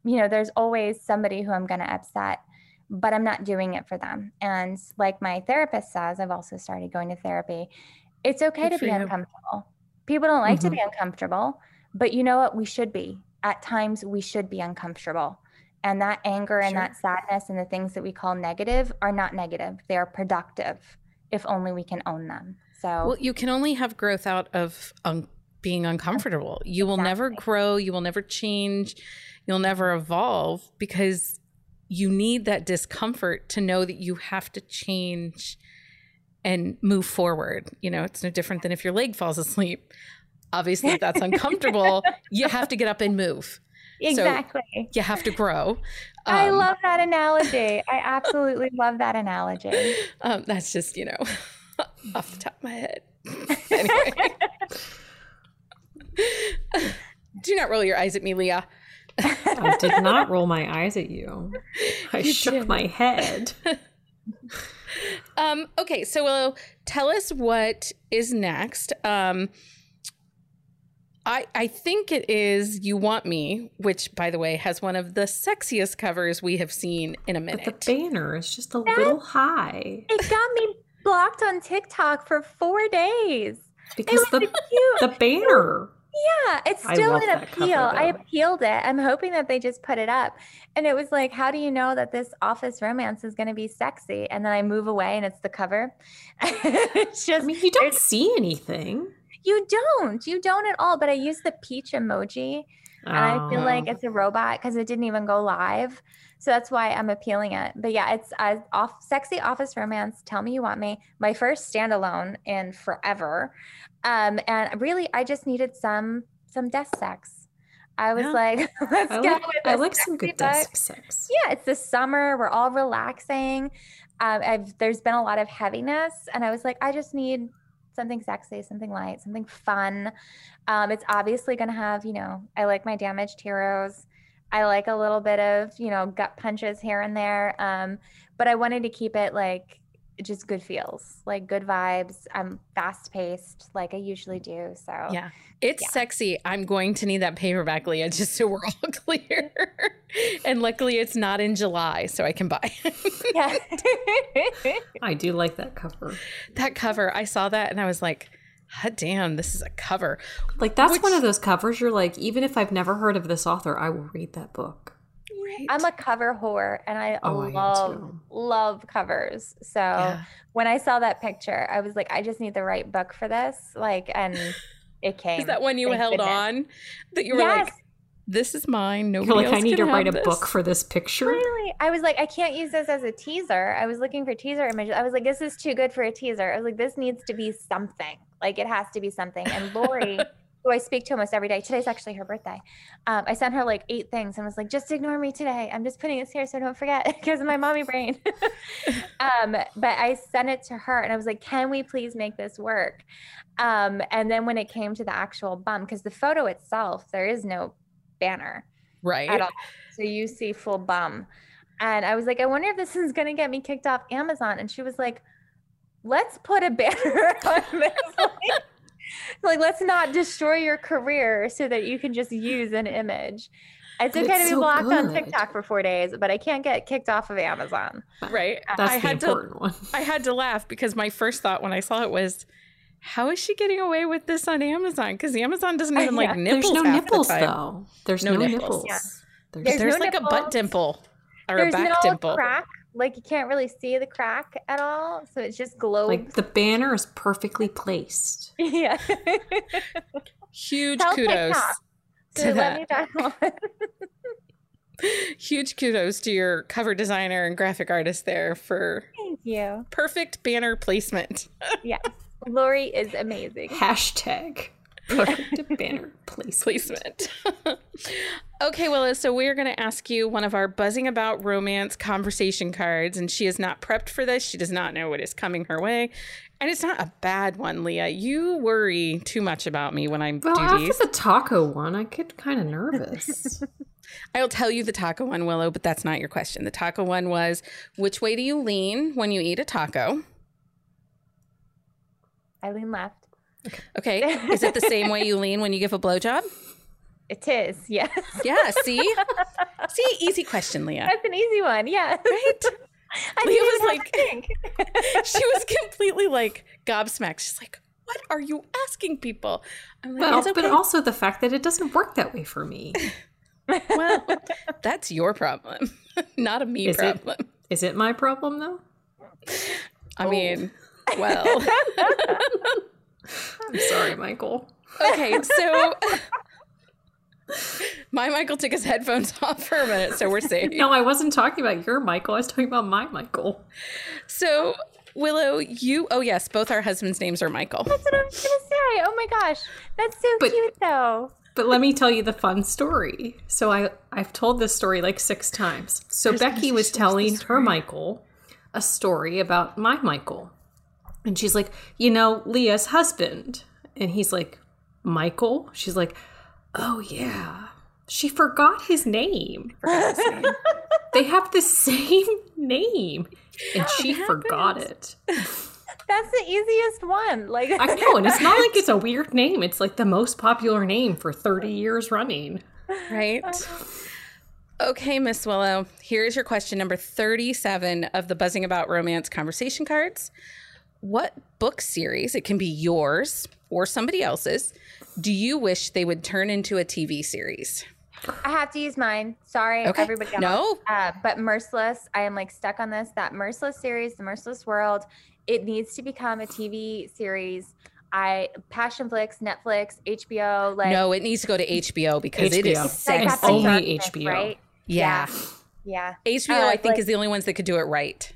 you know, there's always somebody who I'm going to upset, but I'm not doing it for them. And like my therapist says, I've also started going to therapy. It's okay Good to be you. uncomfortable. People don't like mm-hmm. to be uncomfortable, but you know what? We should be. At times, we should be uncomfortable. And that anger and that sadness and the things that we call negative are not negative. They are productive if only we can own them. So, well, you can only have growth out of um, being uncomfortable. You will never grow. You will never change. You'll never evolve because you need that discomfort to know that you have to change and move forward. You know, it's no different than if your leg falls asleep. Obviously, if that's uncomfortable, you have to get up and move. Exactly. So you have to grow. Um, I love that analogy. I absolutely love that analogy. Um, that's just, you know, off the top of my head. anyway. Do not roll your eyes at me, Leah. I did not roll my eyes at you. I you shook did. my head. Um, okay, so uh, tell us what is next. Um, I I think it is "You Want Me," which, by the way, has one of the sexiest covers we have seen in a minute. But the banner is just a that, little high. It got me blocked on TikTok for four days because the the banner. Yeah, it's still an appeal. I appealed it. I'm hoping that they just put it up. And it was like, how do you know that this office romance is going to be sexy? And then I move away and it's the cover. it's just, I mean, you don't see anything. You don't. You don't at all. But I use the peach emoji. And I feel like oh. it's a robot because it didn't even go live. So that's why I'm appealing it. But yeah, it's uh, off sexy office romance. Tell me you want me. My first standalone in forever. Um, and really, I just needed some some desk sex. I was yeah. like, let's I go. Like, I like some good desk sex. Yeah, it's the summer. We're all relaxing. Um, there's been a lot of heaviness, and I was like, I just need something sexy, something light, something fun. Um, it's obviously going to have, you know, I like my damaged heroes. I like a little bit of, you know, gut punches here and there. Um, but I wanted to keep it like just good feels, like good vibes. I'm fast paced, like I usually do. So yeah, it's Yeah. sexy. I'm going to need that paperback, Leah, just so we're all clear. and luckily, it's not in July, so I can buy yeah. I do like that cover. that cover. I saw that and I was like, "Hot damn, this is a cover." Like that's Which- one of those covers you're like, even if I've never heard of this author, I will read that book. Right. I'm a cover whore and I Oh, love too. love covers. So Yeah. when I saw that picture, I was like, I just need the right book for this. Like, and it came. Is that one you Thank held goodness. on that you were yes, like, "This is mine. Nobody like, else I need to write a have book for this picture. really. I was like, I can't use this as a teaser. I was looking for teaser images. I was like, this is too good for a teaser. I was like, this needs to be something. Like, it has to be something. And Lori, who I speak to almost every day, today's actually her birthday. Um, I sent her like eight things and was like, just ignore me today. I'm just putting this here so don't forget because of my mommy brain. um, but I sent it to her and I was like, can we please make this work? Um, and then when it came to the actual bum, because the photo itself, there is no banner Right. at all. So you see full bum. And I was like, I wonder if this is going to get me kicked off Amazon. And she was like, let's put a banner on this. Like, like, let's not destroy your career so that you can just use an image. It's But okay it's to be so blocked on. TikTok for four days, but I can't get kicked off of Amazon. Right. That's I the had to important one. I had to laugh because my first thought when I saw it was, how is she getting away with this on Amazon? Because Amazon doesn't even like Yeah. nipples. There's no half the nipples time. though. There's No no, nipples. nipples. Yeah. There's, There's There's no like a butt dimple or There's a back no dimple. crack. Like you can't really see the crack at all. So it's just globes. like the banner is perfectly placed. yeah. Huge Tell kudos TikTok. to So let that. me back on. Huge kudos to your cover designer and graphic artist there for Thank you. perfect banner placement. Yes. Lori is amazing. Hashtag perfect banner placement. placement. okay, Willow, so we're going to ask you one of our buzzing about romance conversation cards, and she is not prepped for this. She does not know what is coming her way. And it's not a bad one, Leah. You worry too much about me when I'm. Well, do after these. the taco one, I get kind of nervous. I'll tell you the taco one, Willow, but that's not your question. The taco one was which way do you lean when you eat a taco? Eileen left. Okay. Is it the same way you lean when you give a blowjob? It is, yes. Yeah, see? see, easy question, Leah. That's an easy one, yeah. Right? I Leah was like- think. she was completely like gobsmacked. She's like, "What are you asking people?" I'm like, well, okay." but also the fact that it doesn't work that way for me. well, that's your problem, not a me Is problem. Is it my problem though? I mean, oh. well, I'm sorry, Michael. okay, so. My Michael took his headphones off for a minute, so we're safe. No, I wasn't talking about your Michael. I was talking about my Michael. So, Willow, you, oh, yes, both our husbands' names are Michael. That's what I was gonna say. Oh my gosh. That's so But- cute though. But let me tell you the fun story. So I I've told this story like six times. So Becky was telling her Michael a story about my Michael. And she's like, "You know, Leah's husband." And he's like, "Michael?" She's like, "Oh yeah." She forgot his name. for God's sake. they have the same name. And she forgot it. That's the easiest one. Like I know, and it's not like it's a weird name. It's like the most popular name for 30 years running. Right? Okay, Miss Willow, here is your question number 37 of the Buzzing About Romance conversation cards. What book series, it can be yours or somebody else's, do you wish they would turn into a TV series? I have to use mine. Sorry, Okay. everybody else. No? Uh, but Merciless, I am like stuck on this. That Merciless series, the Merciless World, it needs to become a TV series. I Passionflix, Netflix, HBO, like no, it needs to go to HBO because it is HBO. it's like It's sexy. the only darkness, HBO. right? yeah. Yeah. HBO, Uh, I think, like- is the only ones that could do it right.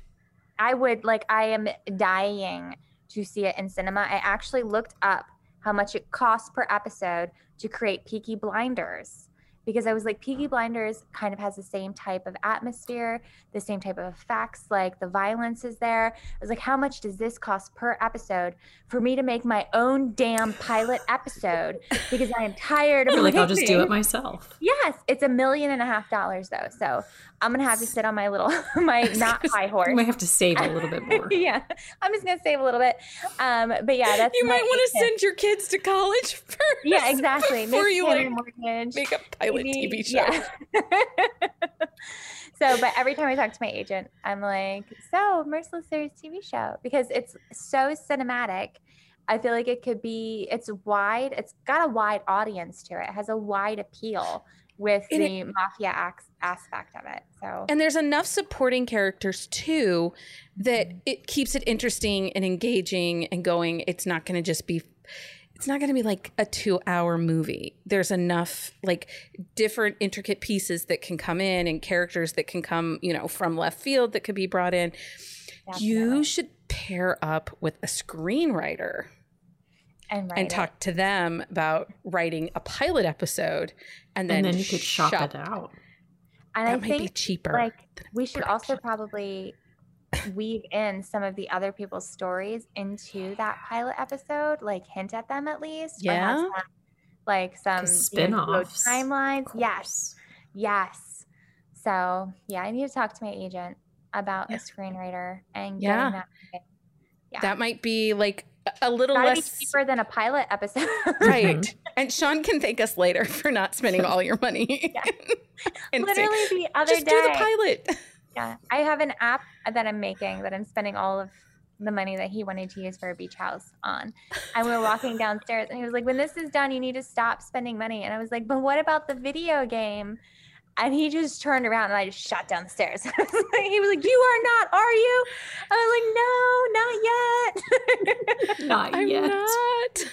I would like I am dying to see it in cinema. I actually looked up how much it costs per episode to create Peaky Blinders. Because I was like, Peaky Blinders kind of has the same type of atmosphere, the same type of effects, like the violence is there. I was like, how much does this cost per episode for me to make my own damn pilot episode? Because I am tired of You're like, I'll just do it myself. Yes, it's a million and a half dollars though. So I'm gonna have to sit on my little my not high horse. You might have to save a little bit more. yeah, I'm just gonna save a little bit. Um, but yeah, that's you might want to send your kids to college first. Yeah, exactly. Before make you like mortgage, make a pilot TV show. Yeah. so, but every time I talk to my agent, I'm like, "So, Merciless Series TV show," because it's so cinematic. I feel like it could be. It's wide. It's got a wide audience to it. It has a wide appeal with and the it, mafia aspect of it. So And there's enough supporting characters too that mm-hmm. it keeps it interesting and engaging and going. It's not going to just be it's not going to be like a 2-hour movie. There's enough like different intricate pieces that can come in and characters that can come, you know, from left field that could be brought in. Definitely. You should pair up with a screenwriter and, and talk to them about writing a pilot episode and then, and then you could shop, shop, it out. And that I might think, be cheaper. Like we should production. also probably weave in some of the other people's stories into that pilot episode, like hint at them at least. Yeah. Some, like some spin-offs timelines. Yes. Yes. So yeah, I need to talk to my agent about yeah. a screenwriter and yeah. That, yeah. That might be like a little Gotta less cheaper than a pilot episode. right. And Sean can thank us later for not spending all your money. Yeah. Literally the other just day. do the pilot. Yeah. I have an app that I'm making that I'm spending all of the money that he wanted to use for a beach house on. And we were walking downstairs and he was like, when this is done, you need to stop spending money. And I was like, but what about the video game? And he just turned around and I just shot down the stairs. he was like, You are not, are you? I was like, No, not yet. not I'm yet. Not.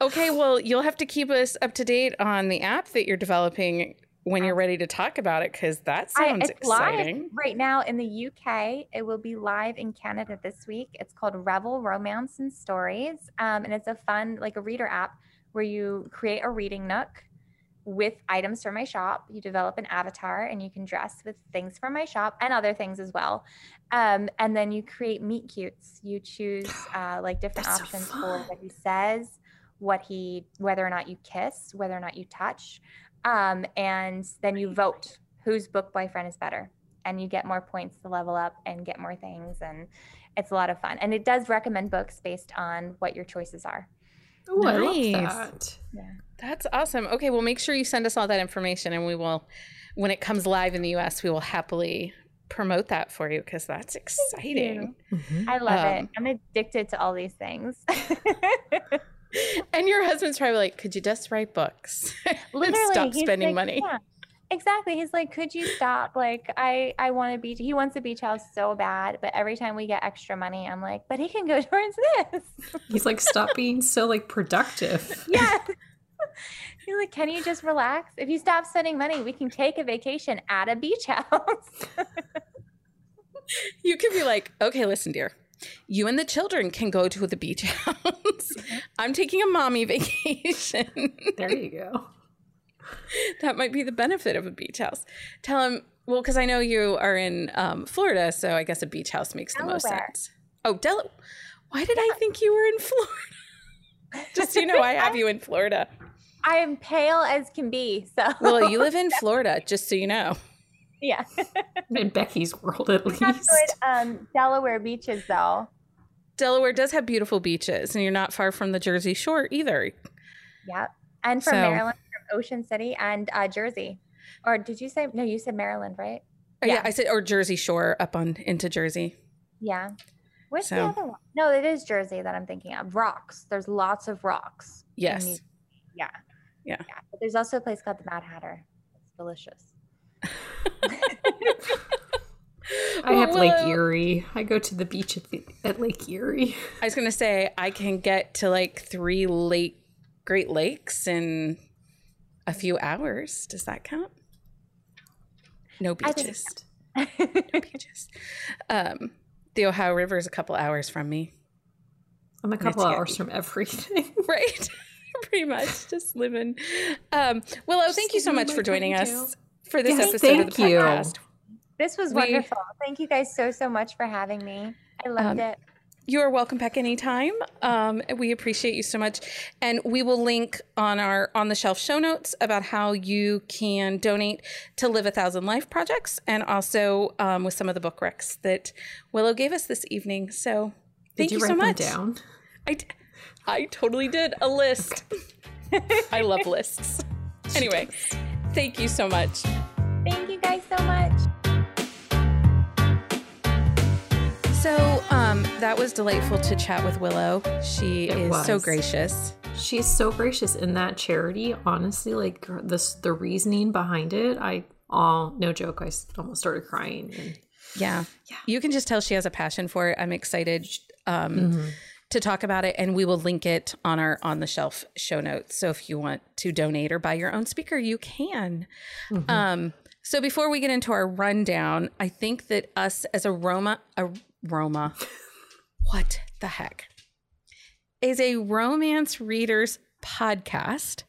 Okay, well, you'll have to keep us up to date on the app that you're developing when you're ready to talk about it because that sounds I, exciting. right now in the UK. It will be live in Canada this week. It's called Revel Romance and Stories. Um, and it's a fun, like a reader app where you create a reading nook with items from my shop. You develop an avatar and you can dress with things from my shop and other things as well. Um, and then you create meet cutes. You choose uh, like different That's options so for what he says, what he, whether or not you kiss, whether or not you touch. Um, and then you vote whose book boyfriend is better. And you get more points to level up and get more things. And it's a lot of fun. And it does recommend books based on what your choices are. Oh, nice. I love that. Yeah. That's awesome. Okay, well, make sure you send us all that information, and we will, when it comes live in the U.S., we will happily promote that for you because that's exciting. Mm-hmm. I love um, it. I'm addicted to all these things. and your husband's probably like, "Could you just write books? Literally, stop spending like, money." Yeah. Exactly. He's like, could you stop? Like, I I want a beach. He wants a beach house so bad, but every time we get extra money, I'm like, but he can go towards this. He's like, stop being so like productive. Yeah. He's like, can you just relax? If you stop spending money, we can take a vacation at a beach house. you could be like, okay, listen, dear. You and the children can go to the beach house. Mm-hmm. I'm taking a mommy vacation. there you go. that might be the benefit of a beach house. Tell him, well, because I know you are in um, Florida, so I guess a beach house makes Delaware. the most sense. Oh, Delaware. Why did yeah. I think you were in Florida? Just so you know, I have you in Florida. I am pale as can be. So well, you live in Florida, just so you know. Yeah, in Becky's world, at least. Good, um, Delaware beaches, though. Delaware does have beautiful beaches, and you're not far from the Jersey Shore either. Yep, and from so, Maryland, from Ocean City and uh, Jersey. Or did you say no? You said Maryland, right? Yeah. yeah. I said or Jersey Shore up on into Jersey. Yeah. Where's so. the other one? No, it is Jersey that I'm thinking of. Rocks. There's lots of rocks. Yes. Yeah. Yeah. yeah. But there's also a place called the Mad Hatter. It's delicious. I have Lake Erie. I go to the beach at, the, at Lake Erie. I was going to say I can get to like three lake Great Lakes in a few hours. Does that count? No beaches. no beaches. Um, the Ohio River is a couple hours from me. I'm a couple hours from everything. right. Pretty much, just living. Um, Willow, just thank you so much for joining us for this yes, episode of the podcast. You. This was wonderful. We, thank you guys so so much for having me. I loved um, it. You are welcome back anytime. Um, we appreciate you so much, and we will link on our on the shelf show notes about how you can donate to Live a Thousand Life projects, and also um, with some of the book recs that Willow gave us this evening. So thank did you, you so much. down? I, I totally did a list. I love lists. Anyway, thank you so much. Thank you guys so much. So um, that was delightful to chat with Willow. She it is was. so gracious. She's so gracious in that charity. Honestly, like this, the reasoning behind it, I all no joke. I almost started crying. And, yeah, yeah. You can just tell she has a passion for it. I'm excited um, mm-hmm. To talk about it, and we will link it on our on the shelf show notes. So if you want to donate or buy your own speaker, you can. Mm-hmm. Um, so before we get into our rundown, I think that us as a Roma, a Roma. what the heck? Is a romance readers podcast.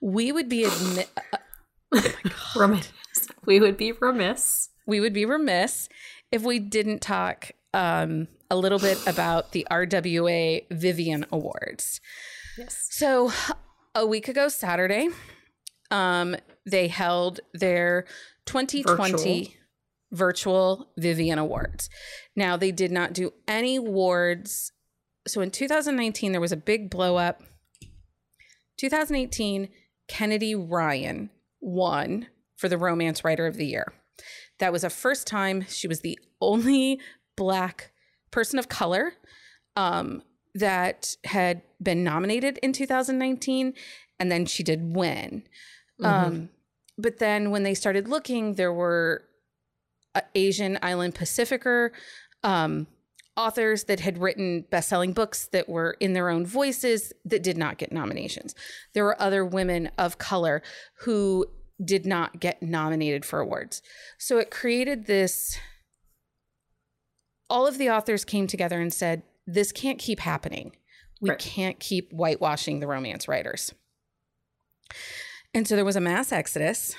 We would be admi- uh, oh remiss. We would be remiss. We would be remiss if we didn't talk um, a little bit about the RWA Vivian Awards. Yes. So a week ago Saturday, um, they held their 2020 Virtual virtual Vivian Awards. Now, they did not do any awards. So in 2019, there was a big blow up. 2018, Kennedy Ryan won for the Romance Writer of the Year. That was a first time she was the only Black person of color um, that had been nominated in 2019, and then she did win. Mm-hmm. Um, but then when they started looking, there were uh, Asian Island Pacificer um, authors that had written best-selling books that were in their own voices that did not get nominations. There were other women of color who did not get nominated for awards. So it created this all of the authors came together and said, this can't keep happening. We right. can't keep whitewashing the romance writers. And so there was a mass exodus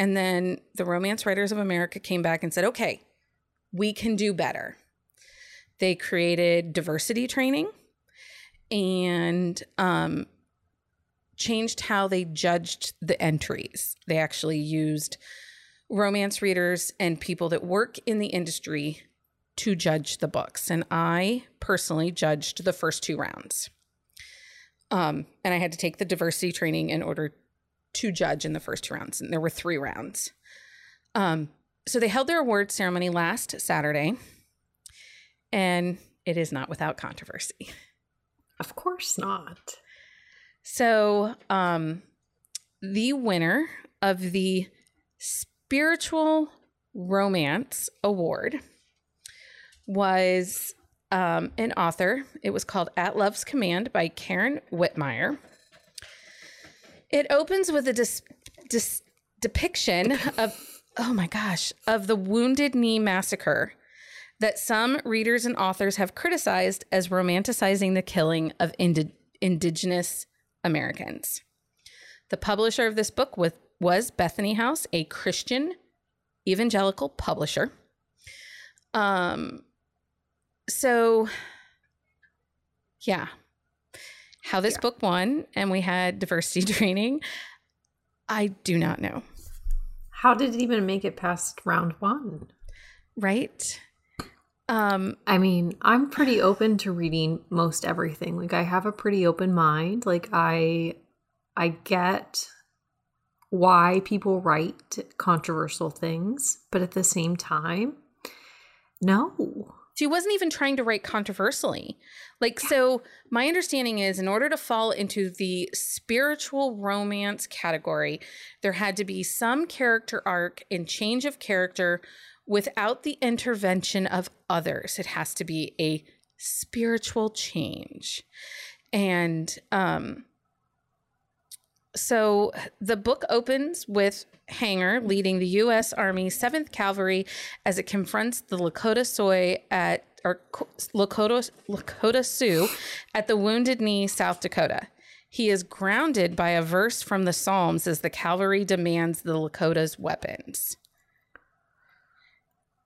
and then the Romance Writers of America came back and said, okay, we can do better. They created diversity training and um, changed how they judged the entries. They actually used romance readers and people that work in the industry to judge the books. And I personally judged the first two rounds. Um, and I had to take the diversity training in order to judge in the first two rounds, and there were three rounds. Um, so they held their award ceremony last Saturday, and it is not without controversy. Of course not. So, um, the winner of the Spiritual Romance Award was um, an author. It was called At Love's Command by Karen Witemeyer. It opens with a dis- dis- depiction of, oh my gosh, of the Wounded Knee Massacre that some readers and authors have criticized as romanticizing the killing of indi- indigenous Americans. The publisher of this book was, was Bethany House, a Christian evangelical publisher. Um, so, yeah, how this yeah. book won and we had diversity training, I do not know. How did it even make it past round one? Right. Um, I mean, I'm pretty open to reading most everything. Like I have a pretty open mind. Like I I get why people write controversial things, but at the same time, no. She wasn't even trying to write controversially. Like, yeah. so my understanding is in order to fall into the spiritual romance category, there had to be some character arc and change of character without the intervention of others. It has to be a spiritual change. And um, so the book opens with Hanger leading the U.S. Army 7th Cavalry as it confronts the Lakota Sioux at or Lakota Lakota Sioux at the Wounded Knee, South Dakota. He is grounded by a verse from the Psalms as the cavalry demands the Lakota's weapons.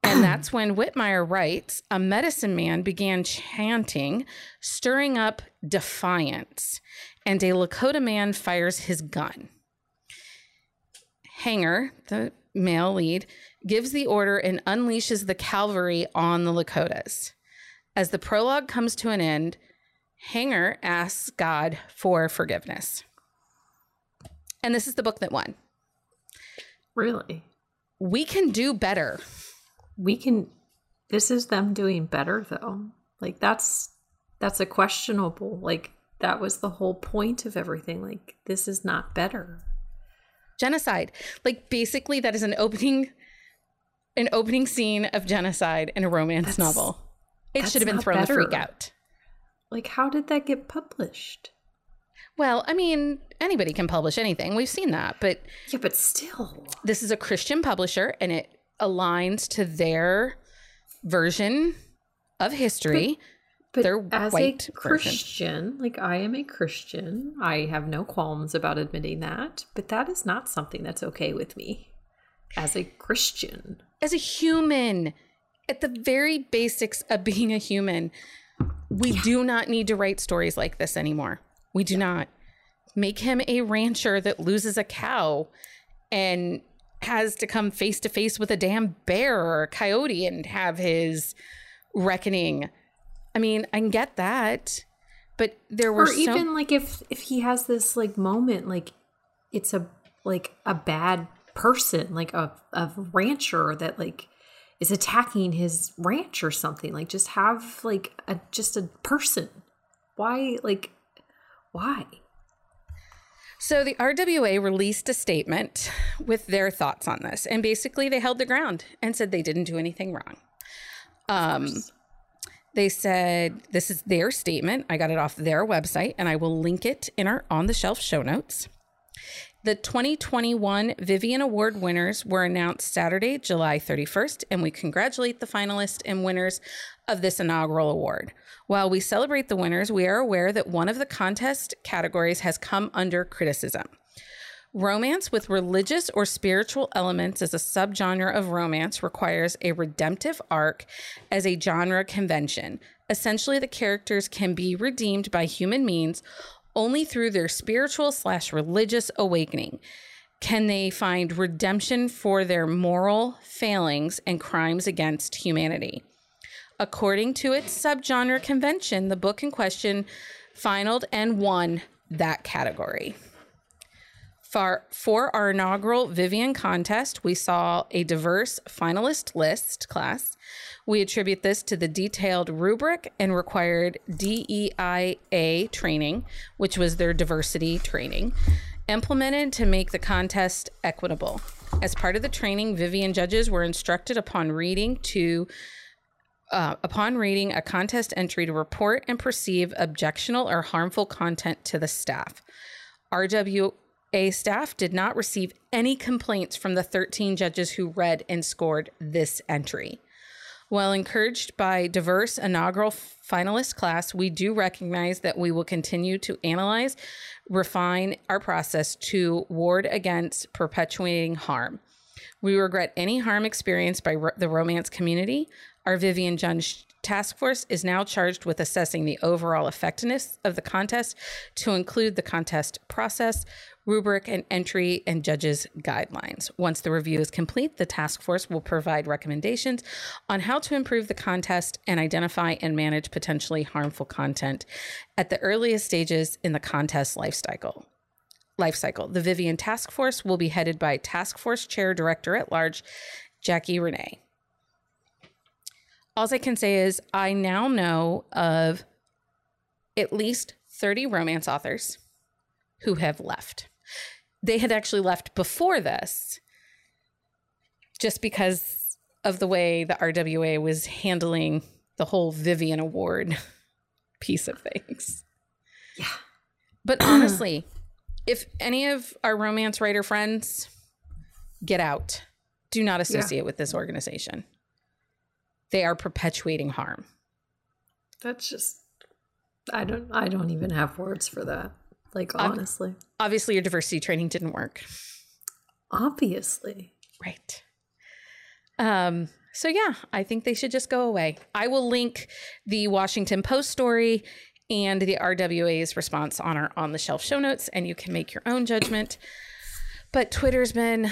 And that's when Witemeyer writes a medicine man began chanting, stirring up defiance, and a Lakota man fires his gun. Hanger, the male lead, gives the order and unleashes the cavalry on the Lakotas. As the prologue comes to an end, Hanger asks God for forgiveness. And this is the book that won. Really? We can do better. We can this is them doing better though. Like that's that's a questionable like that was the whole point of everything. Like this is not better. Genocide. Like basically that is an opening an opening scene of genocide in a romance that's, novel. It should have been thrown better. the freak out. Like, how did that get published? Well, I mean, anybody can publish anything. We've seen that, but yeah, but still, this is a Christian publisher, and it aligns to their version of history. But, but their as white a Christian, version. like I am a Christian, I have no qualms about admitting that. But that is not something that's okay with me as a Christian, as a human. At the very basics of being a human, we yeah. do not need to write stories like this anymore. We do not. Make him a rancher that loses a cow and has to come face to face with a damn bear or a coyote and have his reckoning. I mean, I can get that, but there were or even like if if he has this like moment, like it's a like a bad person, like a a rancher that like is attacking his ranch or something. Like just have like a just a person. Why like why? So the RWA released a statement with their thoughts on this, and basically they held the ground and said they didn't do anything wrong. Um, they said this is their statement. I got it off their website, and I will link it in our on the shelf show notes. The 2021 Vivian Award winners were announced Saturday, July 31st, and we congratulate the finalists and winners of this inaugural award. While we celebrate the winners, we are aware that one of the contest categories has come under criticism. Romance with religious or spiritual elements as a subgenre of romance requires a redemptive arc as a genre convention. Essentially, the characters can be redeemed by human means only through their spiritual slash religious awakening can they find redemption for their moral failings and crimes against humanity. According to its subgenre convention, the book in question finaled and won that category. For, for our inaugural Vivian contest, we saw a diverse finalist list class we attribute this to the detailed rubric and required DEIA training, which was their diversity training, implemented to make the contest equitable. As part of the training, Vivian judges were instructed upon reading to uh, upon reading a contest entry to report and perceive objectionable or harmful content to the staff. RWA staff did not receive any complaints from the 13 judges who read and scored this entry. While encouraged by diverse inaugural finalist class, we do recognize that we will continue to analyze, refine our process to ward against perpetuating harm. We regret any harm experienced by ro- the romance community. Our Vivian Judge Task Force is now charged with assessing the overall effectiveness of the contest to include the contest process, rubric and entry and judges guidelines. Once the review is complete, the task force will provide recommendations on how to improve the contest and identify and manage potentially harmful content at the earliest stages in the contest life cycle. Life cycle. The Vivian Task Force will be headed by Task Force Chair Director at Large, Jackie Renee. All I can say is I now know of at least 30 romance authors who have left they had actually left before this just because of the way the RWA was handling the whole Vivian Award piece of things. Yeah. But honestly, if any of our romance writer friends get out, do not associate yeah. with this organization. They are perpetuating harm. That's just I don't I don't even have words for that. Like honestly. Obviously your diversity training didn't work. Obviously. Right. Um so yeah, I think they should just go away. I will link the Washington Post story and the RWA's response on our on the shelf show notes and you can make your own judgment. But Twitter's been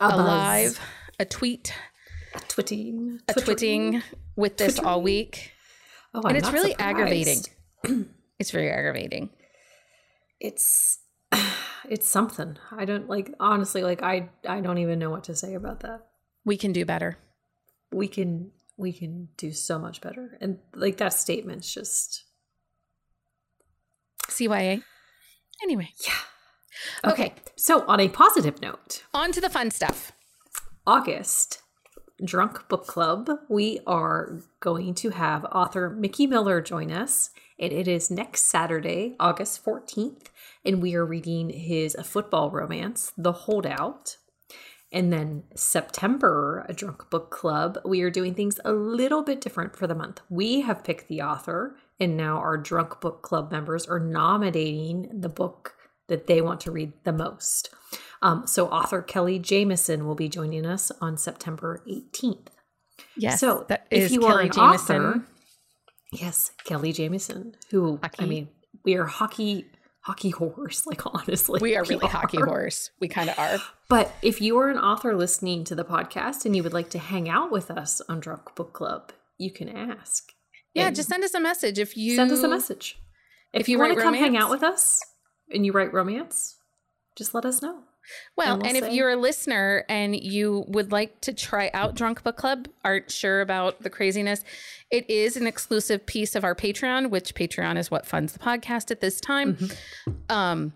A buzz. alive, a tweet, A twitting. a twitting with this all week. Oh, and I'm it's really surprised. aggravating. it's very aggravating. It's it's something. I don't like honestly like I I don't even know what to say about that. We can do better. We can we can do so much better. And like that statement's just CYA. Anyway, yeah. Okay. Okay. So on a positive note, on to the fun stuff. August Drunk Book Club, we are going to have author Mickey Miller join us, and it is next Saturday, August 14th, and we are reading his football romance, The Holdout. And then September, a Drunk Book Club, we are doing things a little bit different for the month. We have picked the author, and now our Drunk Book Club members are nominating the book that they want to read the most. Um, so author Kelly Jamieson will be joining us on September 18th. Yes. So if you Kelly are an Jamieson. author, yes, Kelly Jamieson, who I mean, we are hockey hockey horse. Like honestly, we are really hockey horse. We kind of are. But if you are an author listening to the podcast and you would like to hang out with us on Drunk Book Club, you can ask. Yeah, just send us a message if you send us a message. If, if you, you want to come hang out with us and you write romance, just let us know. Well, And and, we'll if you're a listener and you would like to try out Drunk Book Club, aren't sure about the craziness, it is an exclusive piece of our Patreon, which Patreon is what funds the podcast at this time. Mm-hmm. Um,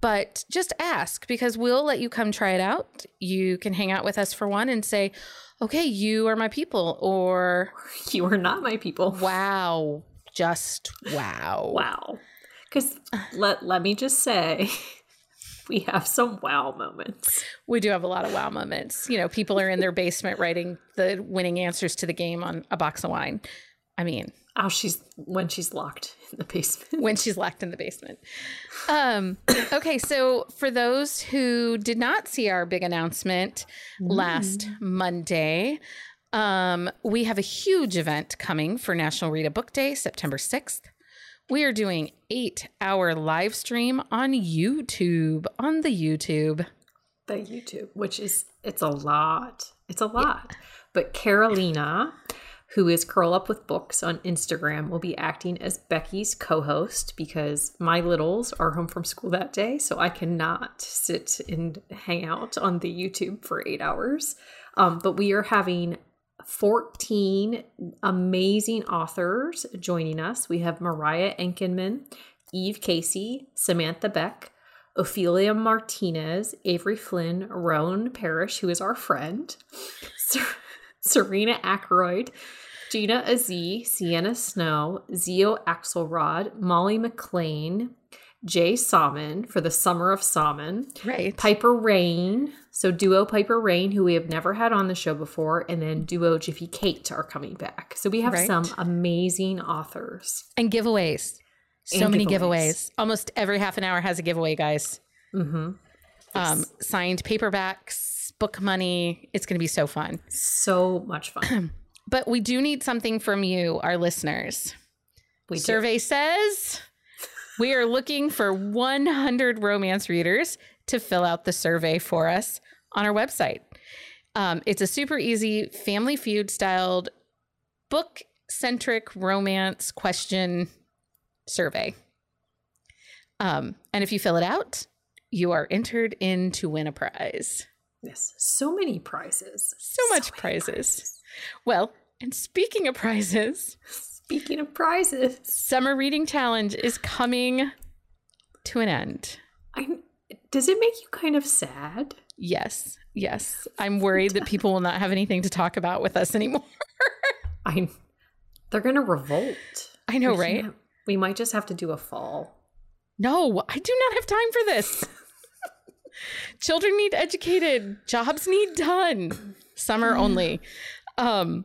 but just ask because we'll let you come try it out. You can hang out with us for one and say, okay, you are my people, or You are not my people. wow, just wow. Wow. Because let, let me just say, we have some wow moments. We do have a lot of wow moments. You know, people are in their basement writing the winning answers to the game on a box of wine. I mean, Oh, she's when she's locked in the basement. when she's locked in the basement. Um, okay, so for those who did not see our big announcement last Monday, um, we have a huge event coming for National Read a Book Day, September 6th. We are doing eight hour live stream on YouTube, on the YouTube. The YouTube, which is it's a lot. It's a lot. But Carolina, who is Curl Up with Books on Instagram, will be acting as Becky's co-host because my littles are home from school that day, so I cannot sit and hang out on the YouTube for eight hours. Um, but we are having 14 amazing authors joining us. We have Mariah Enkenman, Eve Casey, Samantha Beck, Ophelia Martinez, Avery Flynn, Roan Parrish, who is our friend, Ser- Serena Akeroyd, Gina Azzi, Sienna Snow, Zio Axelrod, Molly McLean, J. Saman for the Summer of Saman, Right. Piper Rayne, so duo Piper Rayne, who we have never had on the show before, and then duo Jiffy Kate are coming back. So we have Right. some amazing authors. and giveaways. So And many giveaways. giveaways. Almost every half an hour has a giveaway, guys. hmm Um, signed paperbacks, book money. It's going to be so fun. So much fun. But we do need something from you, our listeners. We do. Survey says we are looking for 100 romance readers to fill out the survey for us on our website. Um, it's a super easy family feud styled book centric romance question survey. Um, and if you fill it out, you are entered in to win a prize. Yes, so many prizes. So much many prizes. Well, and speaking of prizes, Speaking of prizes, Summer Reading Challenge is coming to an end. I, does it make you kind of sad? Yes, yes. I'm worried that people will not have anything to talk about with us anymore. I, they're gonna revolt. I know, We right? We might just have to do a fall. No, I do not have time for this. Children need educated, jobs need done. Summer only. Um,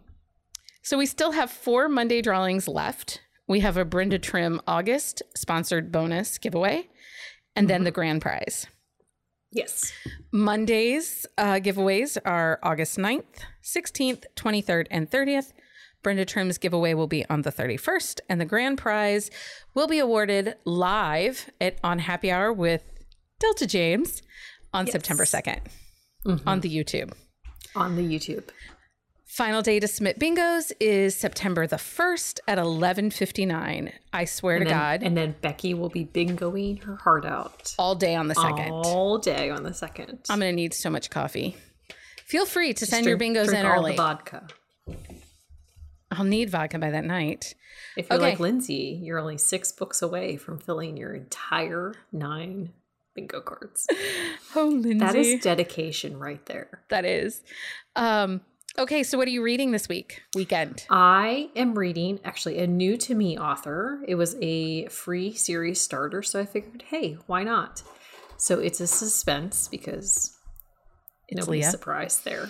so we still have four Monday drawings left. we have a Brenda Trim August sponsored bonus giveaway, and then the grand prize. Yes. Monday's uh, giveaways are August 9th, 16th, 23rd, and 30th. Brenda Trim's giveaway will be on the 31st, and the grand prize will be awarded live at on Happy Hour with Delta James on Yes. September 2nd on the YouTube. On the YouTube. Final day to submit bingos is September the 1st at 11:59. I swear And to then, God, And then Becky will be bingoing her heart out all day on the 2nd. all day on the second. I'm going to need so much coffee. Feel free to Just send drink- your bingos in early. The vodka. I'll need vodka by that night. If you're Okay. like Lindsay, you're only six books away from filling your entire nine bingo cards. Oh, Lindsay. That is dedication right there. that is. Um, okay, so what are you reading this week? Weekend. I am reading actually a new to me author. It was a free series starter, so I figured, hey, why not? So it's a suspense because nobody's Leah. surprised there.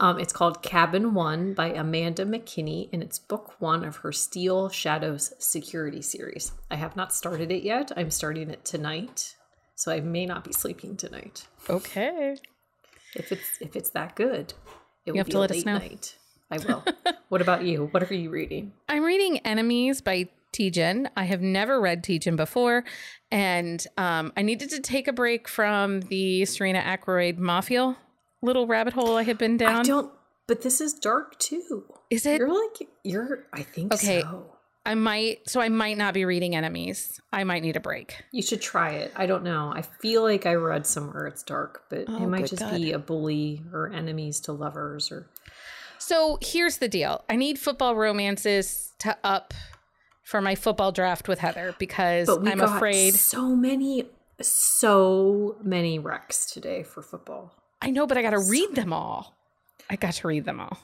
Um, it's called Cabin One by Amanda McKinney, and it's book one of her Steele Shadows Security series. I have not started it yet. I'm starting it tonight, so I may not be sleeping tonight. Okay. If it's if it's that good, it will have to let us know. night. I will. what about you? What are you reading? I'm reading Enemies by Tijan. I have never read Tijan before, and um, I needed to take a break from the Serena Akeroyd Mafia little rabbit hole I had been down. I don't. But this is dark too. Is it? You're like you're. I think Okay. so. I might, so I might not be reading Enemies. I might need a break. You should try it. I don't know. I feel like I read somewhere it's dark, but Oh, it might just God. be a bully or enemies to lovers or. So here's the deal I need football romances to up for my football draft with Heather because I'm afraid. so many, so many wrecks today for football. I know, but I got to read them all. I got to read them all.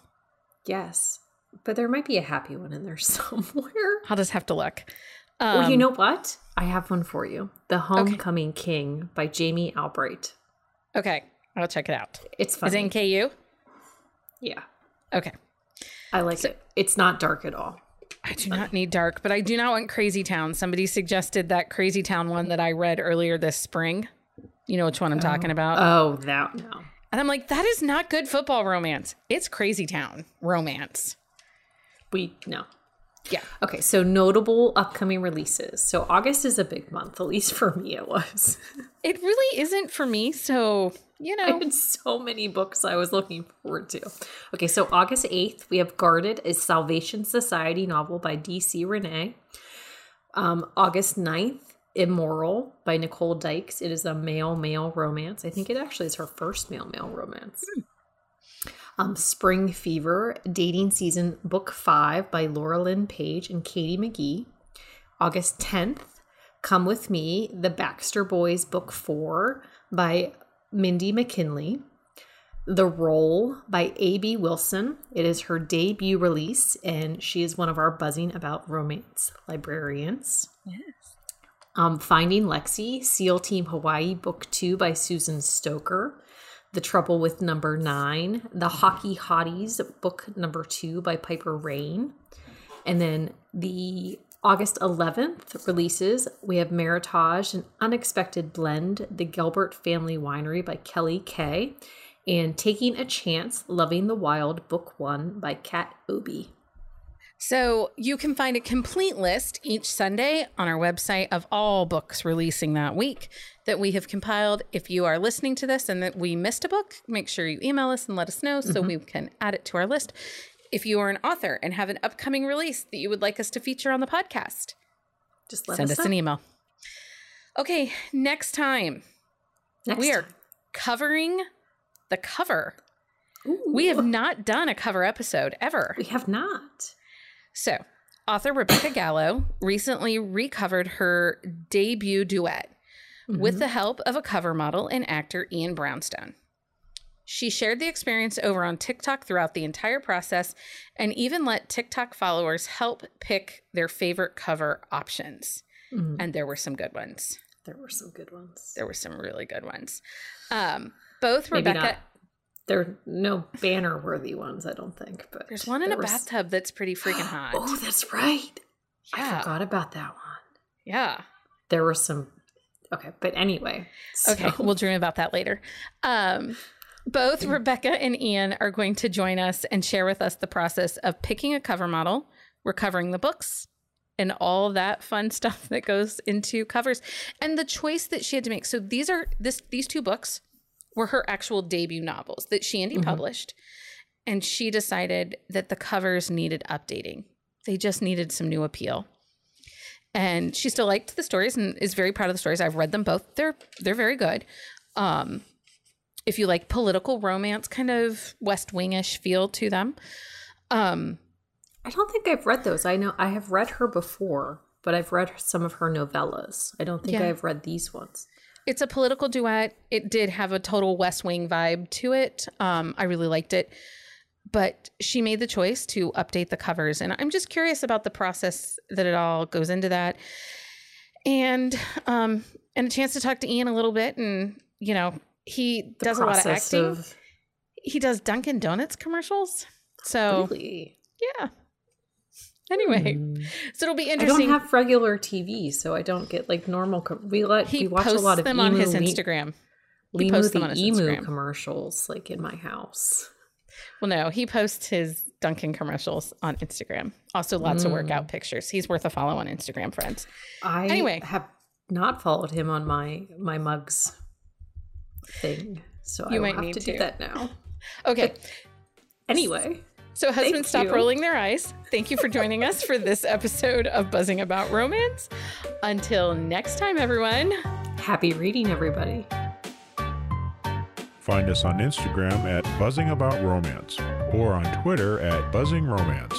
Yes, but there might be a happy one in there somewhere. I'll just have to look. well, you Um, know what? I have one for you. The Homecoming King by Jamie Albright. Okay, I'll check it out. It's Is funny. it in KU? yeah, Okay. I like it. It's not dark at all. I do not need dark, but I do not want Crazy Town. Somebody suggested that Crazy Town one that I read earlier this spring. You know which one I'm talking about? Oh, that no. and I'm like, that is not good football romance. It's Crazy Town romance. We no. Yeah. Okay, so notable upcoming releases. So August is a big month, at least for me it was. It really isn't for me. So, you I know, had so many books I was looking forward to. Okay, so August 8th, we have Guarded, a Salvation Society novel by D.C. Renee. Um, August 9th, Immoral by Nicole Dykes. It is a male male romance. I think it actually is her first male male romance. Um, Spring Fever, Dating Season Book 5 by Laura Lynn Page and Katie McGee. August 10th, Come With Me, The Baxter Boys Book 4 by Mindy McKinley. The Role by A.B. Wilson. It is her debut release, and she is one of our buzzing about romance librarians. Yes. Um, Finding Lexi, SEAL Team Hawaii, Book Two by Susan Stoker. The Trouble with Number Nine, The Hockey Hotties, Book Number Two by Piper Rayne. And then the August 11th releases, we have Meritage, An Unexpected Blend, The Gilbert Family Winery by Kelly Kay, and Taking a Chance, Loving the Wild, Book One by Kat Obi. So you can find a complete list each Sunday on our website of all books releasing that week that we have compiled. If you are listening to this and that we missed a book, make sure you email us and let us know so mm-hmm. we can add it to our list. If you are an author and have an upcoming release that you would like us to feature on the podcast, Just let send us, us an email. Okay, next time Next we are time. covering the cover. We have not done a cover episode ever. We have not. So, author Rebecca Gallo recently recovered her debut duet with the help of a cover model and actor Ian Brownstone. She shared the experience over on TikTok throughout the entire process and even let TikTok followers help pick their favorite cover options. Mhm. And there were some good ones. There were some good ones. There were some really good ones. Um, both Rebecca. There are no banner worthy ones, I don't think. But There's one in there a was- bathtub that's pretty freaking hot. Oh, that's right. Yeah. I forgot about that one. Yeah. There were some okay, but anyway. So. Okay, we'll dream about that later. Um both Rebecca and Ian are going to join us and share with us the process of picking a cover model, recovering the books, and all that fun stuff that goes into covers and the choice that she had to make. So these are this these two books were her actual debut novels that she and he mm-hmm. published. And she decided that the covers needed updating. They just needed some new appeal. And she still liked the stories and is very proud of the stories. I've read them both. They're they're very good. Um, if you like political romance, kind of West Wingish feel to them. Um, I don't think I've read those. I know I have read her before, but I've read some of her novellas. I don't think yeah. I've read these ones. It's a political duet. It did have a total West Wing vibe to it. Um, I really liked it. But she made the choice to update the covers. And I'm just curious about the process that it all goes into that. And um, and a chance to talk to Ian a little bit. And, you know, he the does a lot of acting. Of... He does Dunkin' Donuts commercials. So really? yeah. Anyway, hmm. so it'll be interesting. I don't have regular TV, so I don't get like normal. Co- we let he we watch a lot of them on his Instagram. He Limu posts them on his emu Instagram. commercials, like in my house. Well, no, he posts his Dunkin' commercials on Instagram. Also, lots mm. of workout pictures. He's worth a follow on Instagram, friends. I anyway have not followed him on my my mugs thing, so you I might need to, to do that now. Okay. But anyway, so, husbands, stop rolling their eyes. Thank you for joining us for this episode of Buzzing About Romance. Until next time, everyone. Happy reading, everybody. Find us on Instagram at Buzzing About Romance or on Twitter at Buzzing Romance.